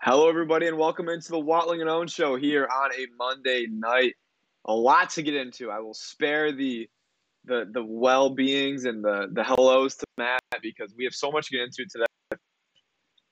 Hello, everybody, and welcome into the Watling and Owen show here on a Monday night. A lot to get into. I will spare the the the well beings and the the hellos to Matt because we have so much to get into today.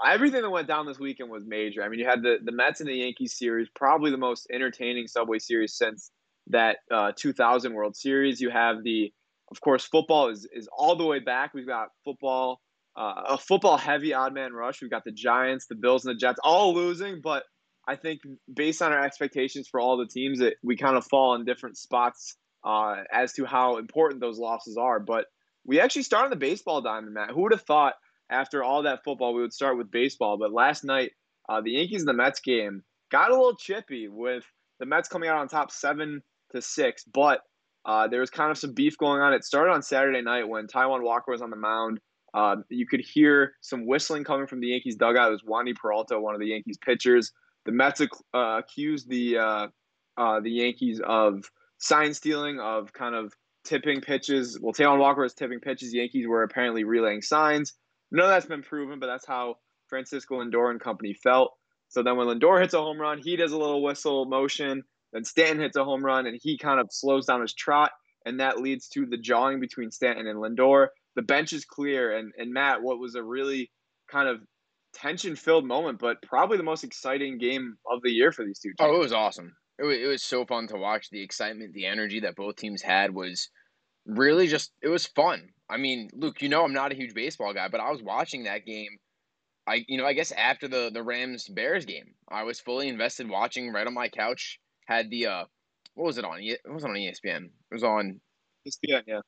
Everything that went down this weekend was major. I mean, you had the the Mets and the Yankees series, probably the most entertaining Subway series since that uh, 2000 World Series. You have the, of course, football is is all the way back. We've got football uh, a football heavy odd man rush. We've got the Giants, the Bills, and the Jets all losing, but I think based on our expectations for all the teams, that we kind of fall in different spots uh, as to how important those losses are. But we actually start on the baseball diamond, Matt. Who would have thought after all that football we would start with baseball? But last night, uh, the Yankees and the Mets game got a little chippy with the Mets coming out on top seven to six, but uh, there was kind of some beef going on. It started on Saturday night when Taijuan Walker was on the mound. Uh, you could hear some whistling coming from the Yankees dugout. It was Wandy Peralta, one of the Yankees pitchers. The Mets uh, accused the uh, uh, the Yankees of sign stealing, of kind of tipping pitches. Well, Taijuan Walker was tipping pitches. The Yankees were apparently relaying signs. None of that's been proven, but that's how Francisco Lindor and company felt. So then when Lindor hits a home run, he does a little whistle motion. Then Stanton hits a home run, and he kind of slows down his trot, and that leads to the jawing between Stanton and Lindor the bench is clear. And and Matt, what was a really kind of tension filled moment, but probably the most exciting game of the year for these two teams. Oh, it was awesome. It was, it was so fun to watch. The excitement, the energy that both teams had was really just it was fun. I mean, Luke, you know I'm not a huge baseball guy, but I was watching that game. I you know I guess after the the Rams Bears game, I was fully invested watching right on my couch. Had the uh, what was it on? It wasn't on ESPN. It was on ESPN. Yeah.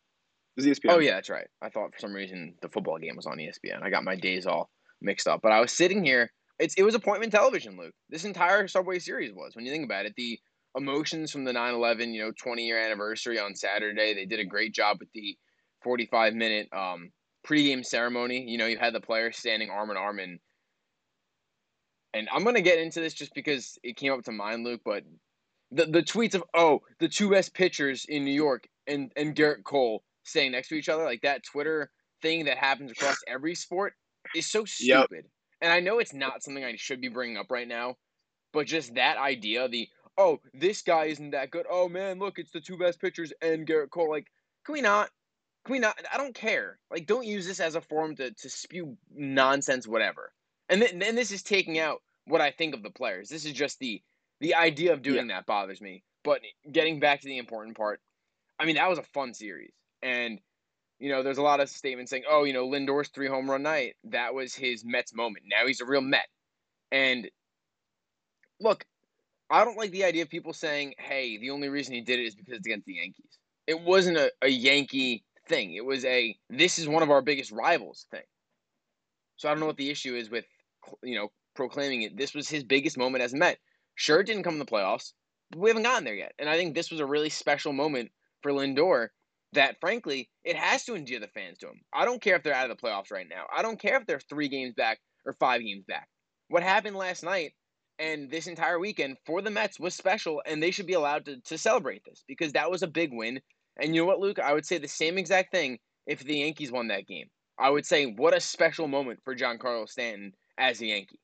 ESPN. Oh yeah, that's right. I thought for some reason the football game was on ESPN. I got my days all mixed up. But I was sitting here. It's it was appointment television, Luke. This entire Subway series was. When you think about it, the emotions from the 9/11, you know, 20 year anniversary on Saturday. They did a great job with the 45 minute um, pregame ceremony. You know, you had the players standing arm in arm and and I'm gonna get into this just because it came up to mind, Luke. But the the tweets of oh the two best pitchers in New York and and Gerrit Cole staying next to each other, like that Twitter thing that happens across every sport, is so stupid. Yep. And I know it's not something I should be bringing up right now, but just that idea, the oh, this guy isn't that good. Oh man, look, it's the two best pitchers and Gerrit Cole. Like, can we not? Can we not? I don't care. Like, don't use this as a forum to, to spew nonsense, whatever. And then and this is taking out what I think of the players. This is just the the idea of doing yeah. that bothers me. But getting back to the important part, I mean, that was a fun series. And, you know, there's a lot of statements saying, oh, you know, Lindor's three home run night, that was his Mets moment. Now he's a real Met. And look, I don't like the idea of people saying, hey, the only reason he did it is because it's against the Yankees. It wasn't a, a Yankee thing. It was a, this is one of our biggest rivals thing. So I don't know what the issue is with, you know, proclaiming it. This was his biggest moment as a Met. Sure, it didn't come in the playoffs, but we haven't gotten there yet. And I think this was a really special moment for Lindor that frankly it has to endear the fans to him. I don't care if they're out of the playoffs right now. I don't care if they're three games back or five games back. What happened last night and this entire weekend for the Mets was special, and they should be allowed to, to celebrate this because that was a big win. And you know what, Luke? I would say the same exact thing if the Yankees won that game. I would say what a special moment for Giancarlo Stanton as a Yankee.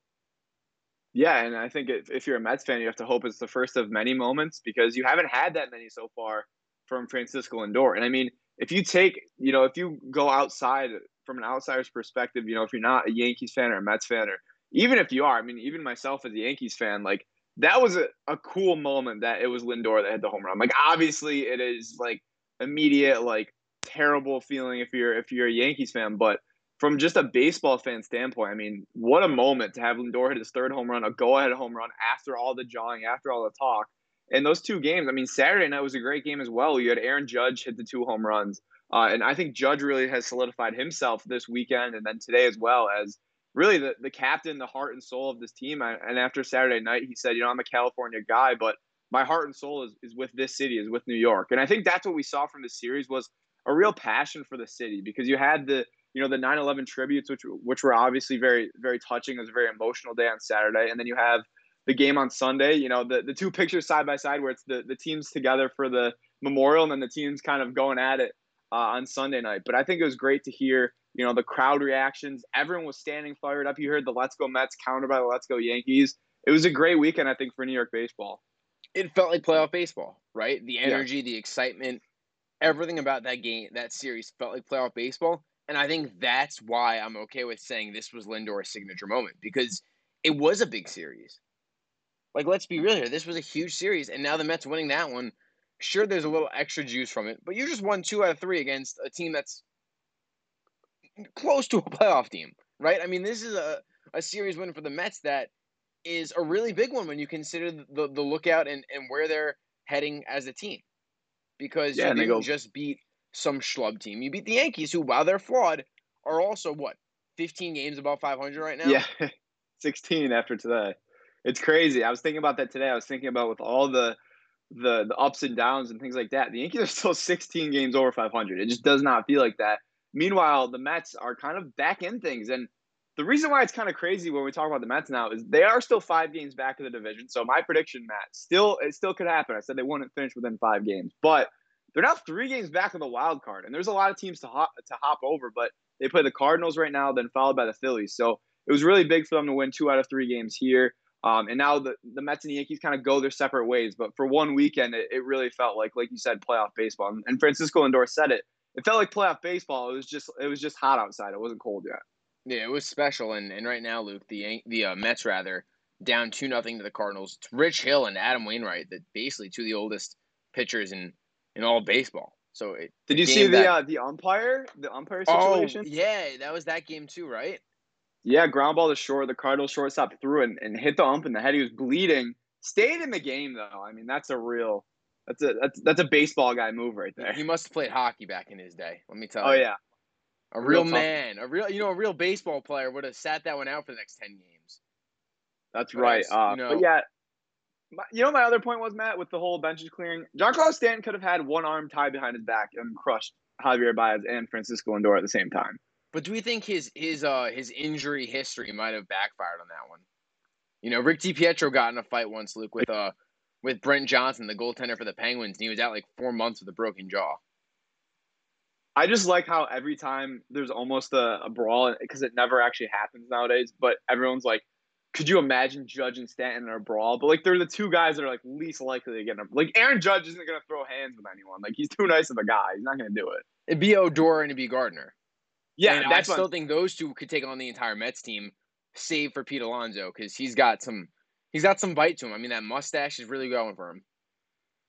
Yeah, and I think if, if you're a Mets fan, you have to hope it's the first of many moments because you haven't had that many so far from Francisco Lindor. And I mean, if you take, you know, if you go outside from an outsider's perspective, you know, if you're not a Yankees fan or a Mets fan, or even if you are, I mean, even myself as a Yankees fan, like that was a, a cool moment that it was Lindor that hit the home run. Like obviously it is like immediate, like terrible feeling if you're if you're a Yankees fan, but from just a baseball fan standpoint, I mean, what a moment to have Lindor hit his third home run, a go ahead home run after all the jawing, after all the talk and those two games, I mean, Saturday night was a great game as well. You had Aaron Judge hit the two home runs. Uh, and I think Judge really has solidified himself this weekend and then today as well as really the, the captain, the heart and soul of this team. And after Saturday night, he said, you know, I'm a California guy, but my heart and soul is, is with this city, is with New York. And I think that's what we saw from this series was a real passion for the city because you had the, you know, the 9-11 tributes, which, which were obviously very, very touching. It was a very emotional day on Saturday. And then you have the game on Sunday. You know, the, the two pictures side by side where it's the, the teams together for the memorial and then the teams kind of going at it uh, on Sunday night. But I think it was great to hear you know, the crowd reactions. Everyone was standing fired up. You heard the Let's Go Mets countered by the Let's Go Yankees. It was a great weekend, I think, for New York baseball. It felt like playoff baseball, right? The energy, yeah. the excitement, everything about that game, that series felt like playoff baseball. And I think that's why I'm okay with saying this was Lindor's signature moment because it was a big series. Like, let's be real here. This was a huge series, and now the Mets winning that one. Sure, there's a little extra juice from it, but you just won two out of three against a team that's close to a playoff team, right? I mean, this is a, a series win for the Mets that is a really big one when you consider the, the lookout and, and where they're heading as a team. Because yeah, you didn't go... just beat some schlub team. You beat the Yankees, who, while they're flawed, are also what, 15 games above 500 right now? Yeah, 16 after today. It's crazy. I was thinking about that today. I was thinking about with all the the the ups and downs and things like that. The Yankees are still 16 games over 500. It just does not feel like that. Meanwhile, the Mets are kind of back in things, and the reason why it's kind of crazy when we talk about the Mets now is they are still five games back of the division. So my prediction, Matt, still it still could happen. I said they wouldn't finish within five games, but they're now three games back of the wild card, and there's a lot of teams to hop to hop over. But they play the Cardinals right now, then followed by the Phillies. So it was really big for them to win two out of three games here. Um, and now the, the Mets and the Yankees kind of go their separate ways. But for one weekend, it, it really felt like, like you said, playoff baseball. And, and Francisco Lindor said it. It felt like playoff baseball. It was just it was just hot outside. It wasn't cold yet. Yeah, it was special. And and right now, Luke, the the uh, Mets rather down two nothing to the Cardinals. It's Rich Hill and Adam Wainwright, that basically two of the oldest pitchers in in all baseball. So it, did you see the that, uh, the umpire the umpire oh, situation? Oh, yeah, that was that game too, right? Yeah, ground ball to short. The Cardinals shortstop threw and, and hit the ump in the head. He was bleeding. Stayed in the game though. I mean, that's a real that's a that's that's a baseball guy move right there. He must have played hockey back in his day. Let me tell oh, you. Oh yeah. A real, real man, a real you know, a real baseball player would have sat that one out for the next ten games. That's but right. Uh, you know, but yeah, my, you know my other point was Matt with the whole benches clearing. Giancarlo Stanton could have had one arm tied behind his back and crushed Javier Baez and Francisco Lindor at the same time. But do we think his his uh his injury history might have backfired on that one? You know, Rick DiPietro got in a fight once, Luke, with uh with Brent Johnson, the goaltender for the Penguins, and he was out like four months with a broken jaw. I just like how every time there's almost a, a brawl because it never actually happens nowadays, but everyone's like, could you imagine Judge and Stanton in a brawl? But like they're the two guys that are like least likely to get in. Like Aaron Judge isn't gonna throw hands with anyone. Like he's too nice of a guy. He's not gonna do it. It'd be Odor and it'd be Gardner. Yeah, and I still think those two could take on the entire Mets team, save for Pete Alonso because he's got some he's got some bite to him. I mean, that mustache is really going for him.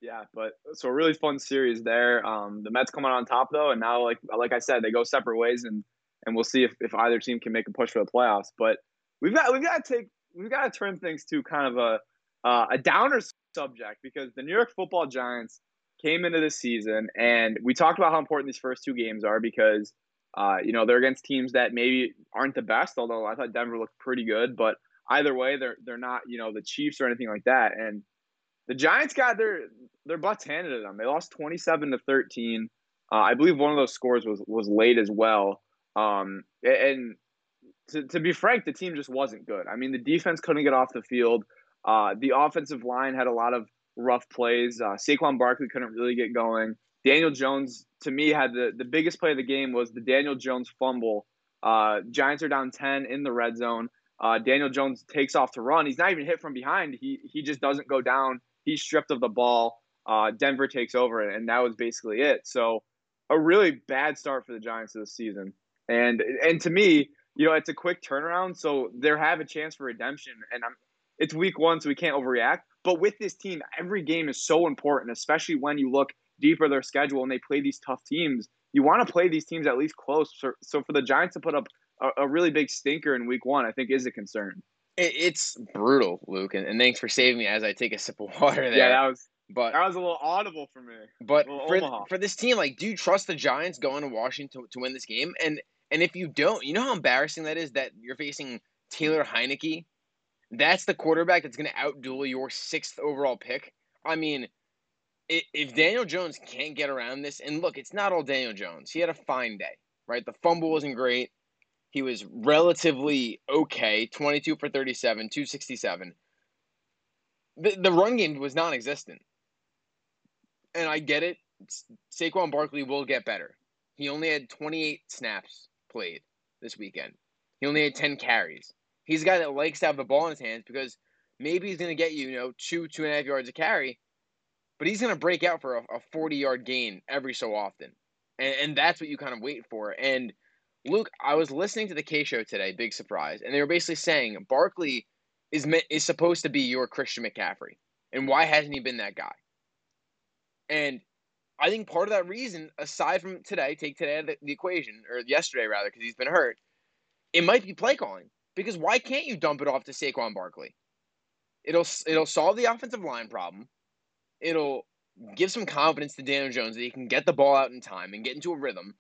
Yeah, but so a really fun series there. Um, the Mets coming on top though, and now like like I said, they go separate ways, and and we'll see if, if either team can make a push for the playoffs. But we've got we've got to take we've got to turn things to kind of a uh, a downer subject because the New York Football Giants came into the season, and we talked about how important these first two games are because uh, you know, they're against teams that maybe aren't the best, although I thought Denver looked pretty good. But either way, they're they're not, you know, the Chiefs or anything like that. And the Giants got their their butts handed to them. They lost twenty seven to thirteen. Uh, I believe one of those scores was was late as well. Um, and to, to be frank, the team just wasn't good. I mean, the defense couldn't get off the field. Uh, the offensive line had a lot of rough plays. Uh, Saquon Barkley couldn't really get going. Daniel Jones to me had the, the biggest play of the game was the Daniel Jones fumble. Uh, Giants are down 10 in the red zone. Uh, Daniel Jones takes off to run. He's not even hit from behind. He he just doesn't go down. He's stripped of the ball. Uh, Denver takes over, and that was basically it. So a really bad start for the Giants this season. And and to me, you know, it's a quick turnaround, so they have a chance for redemption. And I'm, it's week one, so we can't overreact. But with this team, every game is so important, especially when you look deeper their schedule and they play these tough teams, you want to play these teams at least close. So, so for the Giants to put up a, a, really big stinker in week one, I think is a concern. it's brutal, Luke, and, and, thanks for saving me as I take a sip of water there. Yeah, that was but that was a little audible for me. But for, for this team, like, do you trust the Giants going to Washington to, to win this game? And and if you don't, you know how embarrassing that is that you're facing Taylor Heinicke. That's the quarterback that's going to outduel your sixth overall pick. I mean, if Daniel Jones can't get around this, and look, it's not all Daniel Jones. He had a fine day, right? The fumble wasn't great. He was relatively okay, 22 for 37, 267. The, the run game was non existent. And I get it. Saquon Barkley will get better. He only had 28 snaps played this weekend. He only had 10 carries. He's a guy that likes to have the ball in his hands because maybe he's going to get you, you know, two, two and a half yards a carry, but he's going to break out for a, a 40 yard gain every so often. And, and that's what you kind of wait for. And Luke, I was listening to the Kay show today, big surprise, and they were basically saying Barkley is is supposed to be your Christian McCaffrey. And why hasn't he been that guy? And I think part of that reason, aside from today, take today the, the equation, or yesterday rather, because he's been hurt, it might be play calling. Because why can't you dump it off to Saquon Barkley? It'll it'll solve the offensive line problem. It'll give some confidence to Daniel Jones that he can get the ball out in time and get into a rhythm.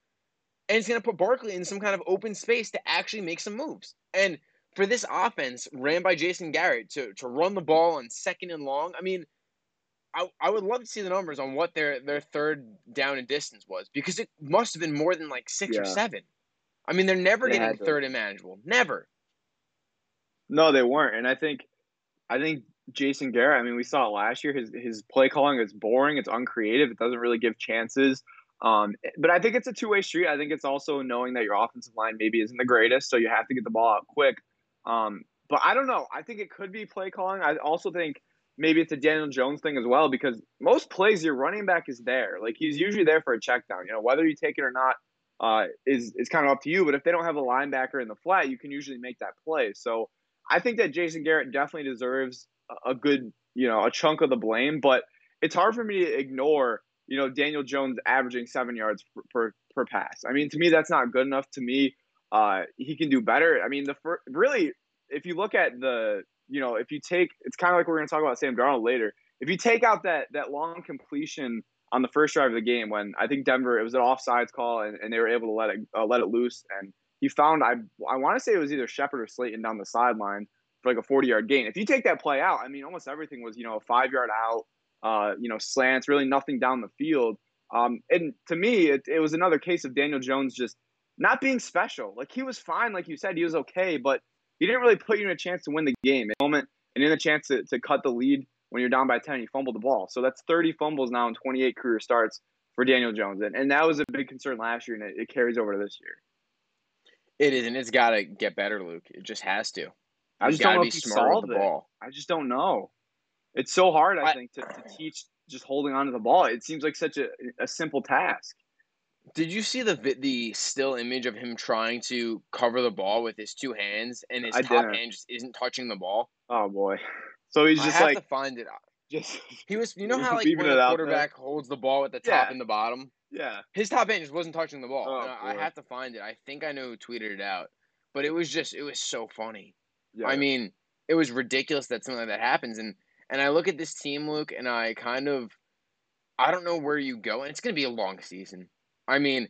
And it's going to put Barkley in some kind of open space to actually make some moves. And for this offense ran by Jason Garrett to, to run the ball on second and long, I mean, I, I would love to see the numbers on what their, their third down and distance was because it must have been more than like six yeah. or seven. I mean, they're never they getting third and manageable. Never. No, they weren't. And I think I think Jason Garrett, I mean, we saw it last year. His his play calling is boring, it's uncreative, it doesn't really give chances. Um, but I think it's a two way street. I think it's also knowing that your offensive line maybe isn't the greatest, so you have to get the ball out quick. Um, but I don't know. I think it could be play calling. I also think maybe it's a Daniel Jones thing as well because most plays your running back is there. Like he's usually there for a check down. You know, whether you take it or not uh, is is kind of up to you. But if they don't have a linebacker in the flat, you can usually make that play. So I think that Jason Garrett definitely deserves a good, you know, a chunk of the blame. But it's hard for me to ignore, you know, Daniel Jones averaging seven yards per per, per pass. I mean, to me, that's not good enough. To me, uh, he can do better. I mean, the fir- really, if you look at the you know, if you take, it's kind of like we're going to talk about Sam Darnold later. If you take out that that long completion on the first drive of the game, when I think Denver, it was an offsides call, and, and they were able to let it uh, let it loose, and he found I I want to say it was either Shepard or Slayton down the sideline for like a 40 yard gain. If you take that play out, I mean, almost everything was you know a five yard out, uh, you know, slants, really nothing down the field. Um, and to me, it, it was another case of Daniel Jones just not being special. Like he was fine, like you said, he was okay, but he didn't really put you in a chance to win the game. At the moment, and in a chance to, to cut the lead when you're down by 10, he fumbled the ball. So that's 30 fumbles now and 28 career starts for Daniel Jones. And, and that was a big concern last year, and it, it carries over to this year. It is, and it's got to get better, Luke. It just has to. I just don't know if he solved the ball. I just don't know. It's so hard, I, I think, to, to teach just holding on to the ball. It seems like such a, a simple task. Did you see the the still image of him trying to cover the ball with his two hands and his I top didn't. hand just isn't touching the ball? Oh boy! So he's just I like to find it. Uh, just he was. You know how like when a quarterback holds the ball at the top yeah. and the bottom. Yeah. His top hand just wasn't touching the ball. Oh, I, I have to find it. I think I know who tweeted it out, but it was just it was so funny. Yeah. I mean, it was ridiculous that something like that happens, and and I look at this team, Luke, and I kind of, I don't know where you go, and it's going to be a long season. I mean,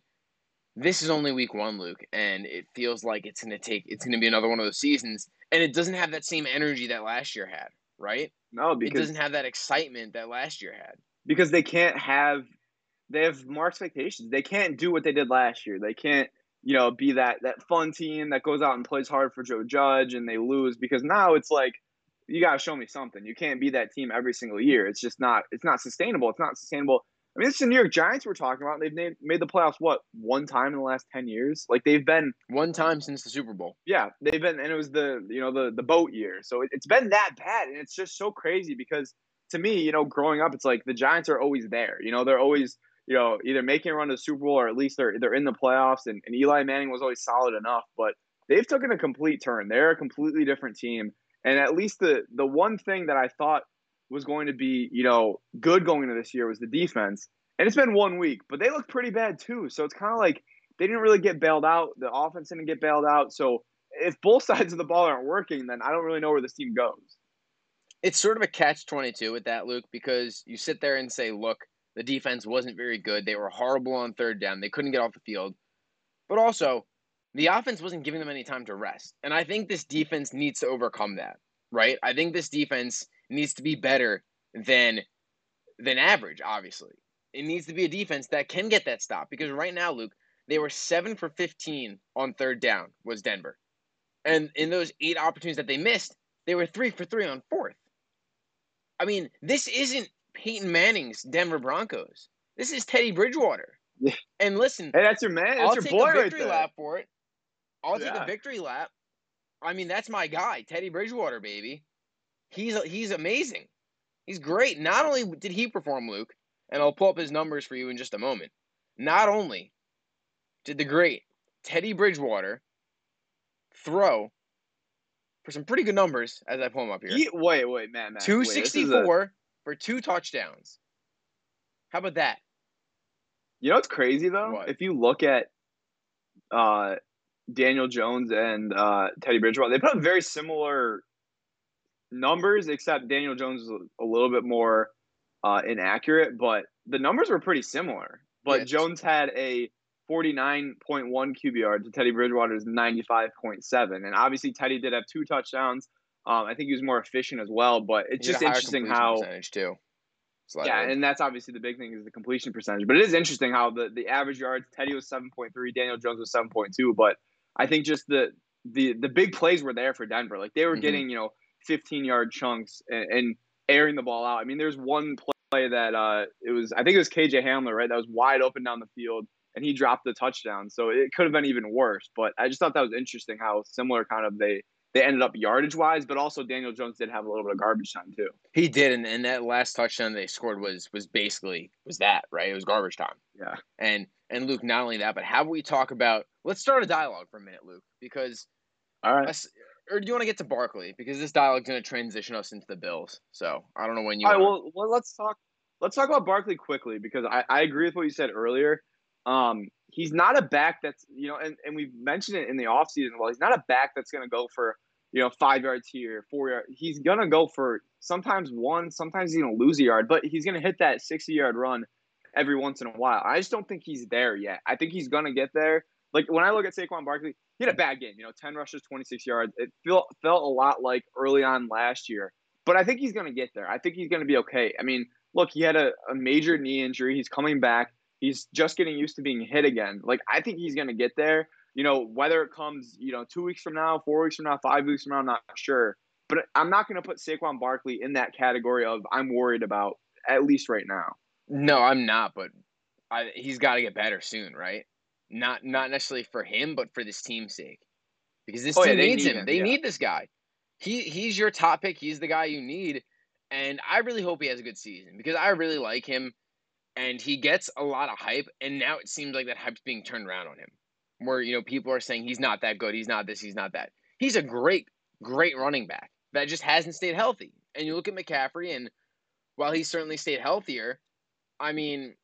this is only week one, Luke, and it feels like it's gonna take it's gonna be another one of those seasons, and it doesn't have that same energy that last year had, right? No, because it doesn't have that excitement that last year had. Because they can't have they have more expectations. They can't do what they did last year. They can't, you know, be that that fun team that goes out and plays hard for Joe Judge and they lose because now it's like you got to show me something. You can't be that team every single year. It's just not it's not sustainable. It's not sustainable I mean, it's the New York Giants we're talking about. They've made, made the playoffs what one time in the last ten years. Like they've been one time since the Super Bowl. Yeah, they've been, and it was the you know the the boat year. So it, it's been that bad, and it's just so crazy because to me, you know, growing up, it's like the Giants are always there. You know, they're always you know either making a run to the Super Bowl or at least they're they're in the playoffs. And, and Eli Manning was always solid enough, but they've taken a complete turn. They're a completely different team. And at least the the one thing that I thought was going to be you know good going into this year was the defense and it's been one week, but they look pretty bad too. So it's kind of like they didn't really get bailed out. The offense didn't get bailed out. So if both sides of the ball aren't working, then I don't really know where this team goes. It's sort of a catch 22 with that, Luke, because you sit there and say, look, the defense wasn't very good. They were horrible on third down. They couldn't get off the field. But also, the offense wasn't giving them any time to rest. And I think this defense needs to overcome that, right? I think this defense needs to be better than than average, obviously it needs to be a defense that can get that stop because right now, Luke, they were seven for 15 on third down, was Denver. And in those eight opportunities that they missed, they were three for three on fourth. I mean, this isn't Peyton Manning's Denver Broncos. This is Teddy Bridgewater. Yeah. And listen, hey, that's your man. That's I'll your take boy a victory right lap for it. I'll take a victory lap. I mean, that's my guy, Teddy Bridgewater, baby. He's he's amazing. He's great. Not only did he perform, Luke, and I'll pull up his numbers for you in just a moment. Not only did the great Teddy Bridgewater throw for some pretty good numbers as I pull him up here. He, wait, wait, man, man. Two wait, this is a- sixty four for two touchdowns. How about that? You know what's crazy though? What? If you look at uh, Daniel Jones and uh, Teddy Bridgewater, they put up very similar numbers, except Daniel Jones was a little bit more uh, inaccurate, but the numbers were pretty similar. But Yeah. Jones had a 49.1 QBR to Teddy Bridgewater's 95.7. And obviously, Teddy did have two touchdowns. Um, I think he was more efficient as well, but it's just interesting how. percentage too. Slightly. Yeah, and that's obviously the big thing is the completion percentage. But it is interesting how the, the average yards, Teddy was seven point three, Daniel Jones was seven point two. But I think just the the the big plays were there for Denver. Like they were Mhm. getting, you know, fifteen yard chunks and, and airing the ball out. I mean, there's one play that uh it was I think it was KJ Hamler, right? That was wide open down the field and he dropped the touchdown. So it could have been even worse. But I just thought that was interesting how similar kind of they they ended up yardage wise, but also Daniel Jones did have a little bit of garbage time too. He did, and, and that last touchdown they scored was was basically was that right? It was garbage time. Yeah. And and Luke, not only that, but how we talk about? Let's start a dialogue for a minute, Luke, because All right. let's, or do you want to get to Barkley? Because this dialogue's going to transition us into the Bills. So I don't know when you. All right, well, well, let's talk. Let's talk about Barkley quickly because I, I agree with what you said earlier. Um, he's not a back that's you know, and, and we've mentioned it in the offseason. Well, he's not a back that's going to go for you know five yards here, four yards. He's going to go for sometimes one, sometimes he's going to lose a yard, but he's going to hit that sixty yard run every once in a while. I just don't think he's there yet. I think he's going to get there. Like when I look at Saquon Barkley, he had a bad game. You know, ten rushes, twenty six yards. It felt felt a lot like early on last year. But I think he's going to get there. I think he's going to be okay. I mean, look, he had a, a major knee injury. He's coming back. He's just getting used to being hit again. Like, I think he's going to get there. You know, whether it comes, you know, two weeks from now, four weeks from now, five weeks from now, I'm not sure. But I'm not going to put Saquon Barkley in that category of I'm worried about, at least right now. no, I'm not, but I, he's got to get better soon, right? Not not necessarily for him, but for this team's sake, because this Oh, team they needs need him. him, They yeah. need this guy. He he's your top pick. He's the guy you need, and I really hope he has a good season because I really like him, and he gets a lot of hype. And now it seems like that hype's being turned around on him, where you know people are saying he's not that good, he's not this, he's not that. He's a great great running back that just hasn't stayed healthy. And you look at McCaffrey, and while he's certainly stayed healthier, I mean,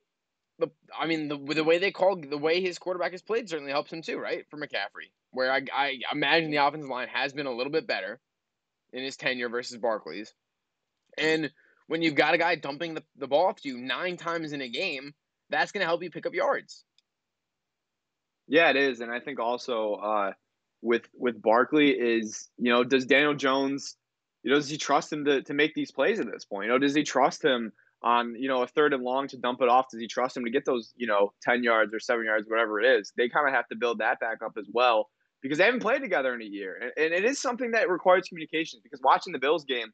the I mean the the way they call the way his quarterback has played certainly helps him too, right? For McCaffrey, where I I imagine the offensive line has been a little bit better in his tenure versus Barkley's, and when you've got a guy dumping the, the ball off to you nine times in a game, that's going to help you pick up yards. Yeah, it is, and I think also uh, with with Barkley is you know does Daniel Jones, you know, does he trust him to to make these plays at this point? You know, does he trust him on you know a third and long to dump it off? Does he trust him to get those you know ten yards or seven yards, whatever it is? They kind of have to build that back up as well because they haven't played together in a year, and, and it is something that requires communications. Because watching the Bills game,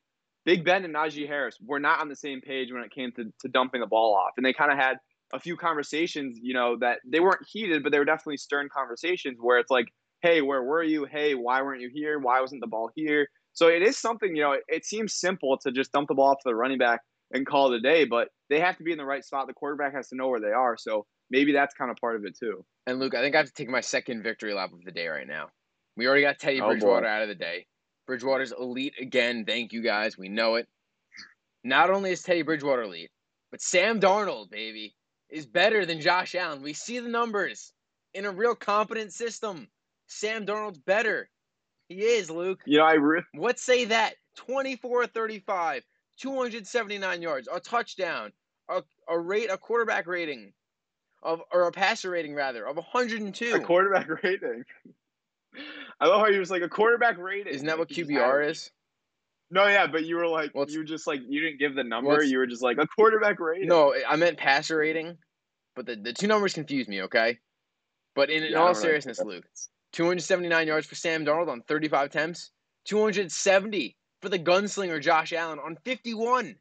Big Ben and Najee Harris were not on the same page when it came to to dumping the ball off, and they kind of had a few conversations, you know, that they weren't heated, but they were definitely stern conversations where it's like, hey, where were you? Hey, why weren't you here? Why wasn't the ball here? So it is something, you know, it, it seems simple to just dump the ball off to the running back and call it a day, but they have to be in the right spot. The quarterback has to know where they are. So maybe that's kind of part of it too. And Luke, I think I have to take my second victory lap of the day right now. We already got Teddy Oh. Bridgewater out of the day. Bridgewater's elite again. Thank you guys. We know it. Not only is Teddy Bridgewater elite, but Sam Darnold, baby, is better than Josh Allen. We see the numbers in a real competent system. Sam Darnold's better. He is, Luke. You know, I re- What say that? 24 35, 279 yards, a touchdown, a, a rate, a quarterback rating of, or a passer rating rather, of 102. a quarterback rating. I love how you're just like a quarterback rating. Isn't that what Like, you just QBR is? No, yeah, but you were like, it's- you were just like, you didn't give the number. You were just like a quarterback rating. No, I meant passer rating, but the, the two numbers confuse me, okay? But in, in Yeah, I all seriousness, Luke, 279 yards for Sam Darnold on 35 attempts, 270 for the gunslinger Josh Allen on 51.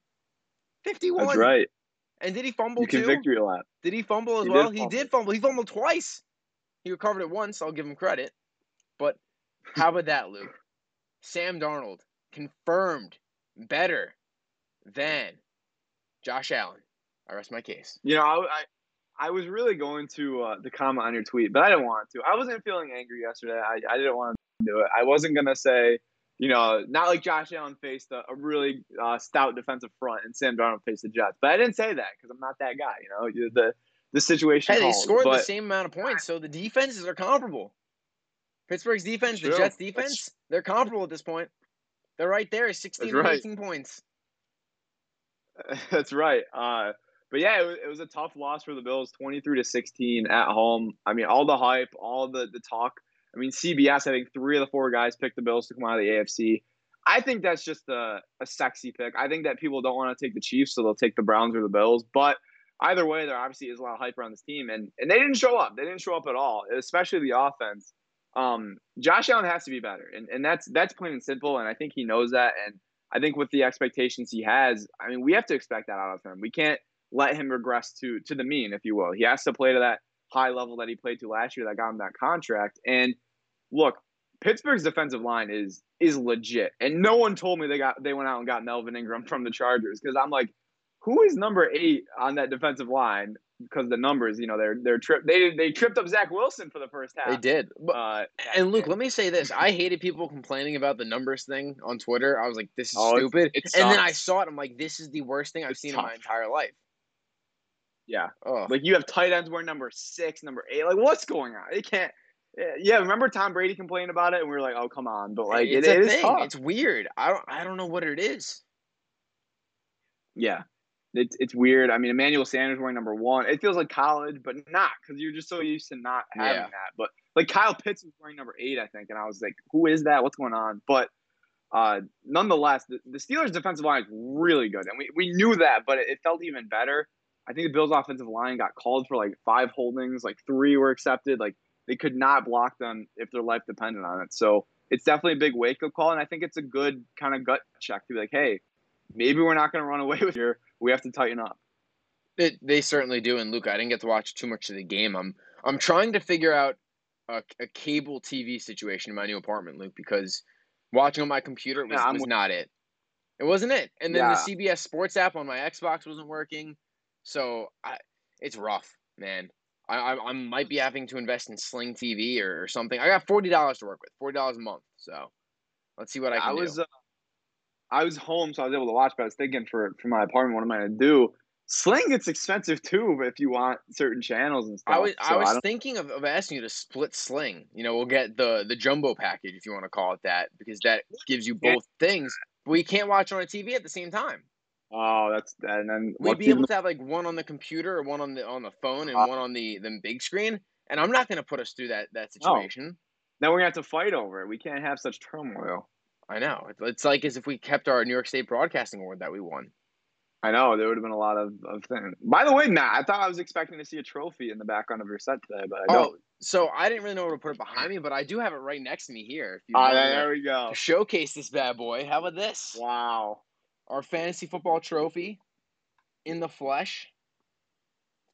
51. That's right. And did he fumble You can too? victory lap. Did he fumble as He did well? he fumble. did fumble. He fumbled twice. He recovered it once. I'll give him credit. But how about that, Luke? Sam Darnold confirmed better than Josh Allen. I rest my case. You know, I, I, I was really going to uh, to comment on your tweet, but I didn't want to. I wasn't feeling angry yesterday. I, I didn't want to do it. I wasn't gonna say, you know, not like Josh Allen faced a, a really uh, stout defensive front and Sam Darnold faced the Jets, but I didn't say that because I'm not that guy. You know, the the situation. Hey, they calls, scored the same amount of points, so the defenses are comparable. Pittsburgh's defense, the. Jets' That's- defense, they're comparable at this point. They're right there, 16 and right. 18 points. That's right. Uh, but yeah, it was, it was a tough loss for the Bills, twenty-three to sixteen at home. I mean, all the hype, all the the talk. I mean, CBS, I think three of the four guys picked the Bills to come out of the AFC. I think that's just a, a sexy pick. I think that people don't want to take the Chiefs, so they'll take the Browns or the Bills. But either way, there obviously is a lot of hype around this team, and and they didn't show up. They didn't show up at all, especially the offense. Um, Josh Allen has to be better, and and that's that's plain and simple. And I think he knows that. And I think with the expectations he has, I mean, we have to expect that out of him. We can't let him regress to to the mean, if you will. He has to play to that high level that he played to last year that got him that contract. And look, Pittsburgh's defensive line is is legit. And no one told me they got they went out and got Melvin Ingram from the Chargers because I'm like, who is number eight on that defensive line? Because the numbers, you know, they're they're trip they they tripped up Zach Wilson for the first half. They did. Uh, and Luke, let me say this. I hated people complaining about the numbers thing on Twitter. I was like, this is Oh, stupid. it and then I saw it. I'm like, this is the worst thing I've It's seen in my entire life. yeah, Oh, like you have tight ends wearing number six, number eight. Like what's going on? They can't. Yeah, remember Tom Brady complained about it, and we were like, "Oh, come on!" But like, it's it a is thing. tough. It's weird. I don't. I don't know what it is. Yeah. It's it's weird. I mean, Emmanuel Sanders wearing number one. It feels like college, but not because you're just so used to not having Yeah. that. But like Kyle Pitts was wearing number eight, I think, and I was like, who is that? What's going on? But uh, nonetheless, the, the Steelers' defensive line is really good, and we, we knew that, but it, it felt even better. I think the Bills' offensive line got called for like five holdings, like three were accepted. Like they could not block them if their life depended on it. So it's definitely a big wake up call, and I think it's a good kind of gut check to be like, hey, maybe we're not going to run away with here. We have to tighten up. It, they certainly do. And Luca, I didn't get to watch too much of the game. I'm I'm trying to figure out a, a cable TV situation in my new apartment, Luke, because watching on my computer was, Yeah, was with- not it. It wasn't it. And then Yeah. the CBS Sports app on my Xbox wasn't working. So I, it's rough, man. I, I I might be having to invest in Sling TV or, or something. I got forty dollars to work with, forty dollars a month. So let's see what I can I do. uh, I was home, so I was able to watch. But I was thinking for for my apartment, what am I gonna do? Sling gets expensive too, but if you want certain channels and stuff. I was so I was don't- thinking of, of asking you to split Sling. You know, we'll get the the jumbo package if you want to call it that, because that gives you both things. But we can't watch on a TV at the same time. oh, that's and then We'd be able to have like one on the computer or one on the on the phone and Uh, one on the the big screen. And I'm not going to put us through that that No. situation. Then we're gonna have to fight over it. We can't have such turmoil. I know. It's, like as if we kept our New York State Broadcasting Award that we won. I know there would have been a lot of, of things. By the way, Matt, I thought I was expecting to see a trophy in the background of your set today, but I don't. Oh, so I didn't really know where to put it behind me, but I do have it right next to me here. If you ah, want there, to- we go. showcase this bad boy. How about this? Wow. Our fantasy football trophy in the flesh.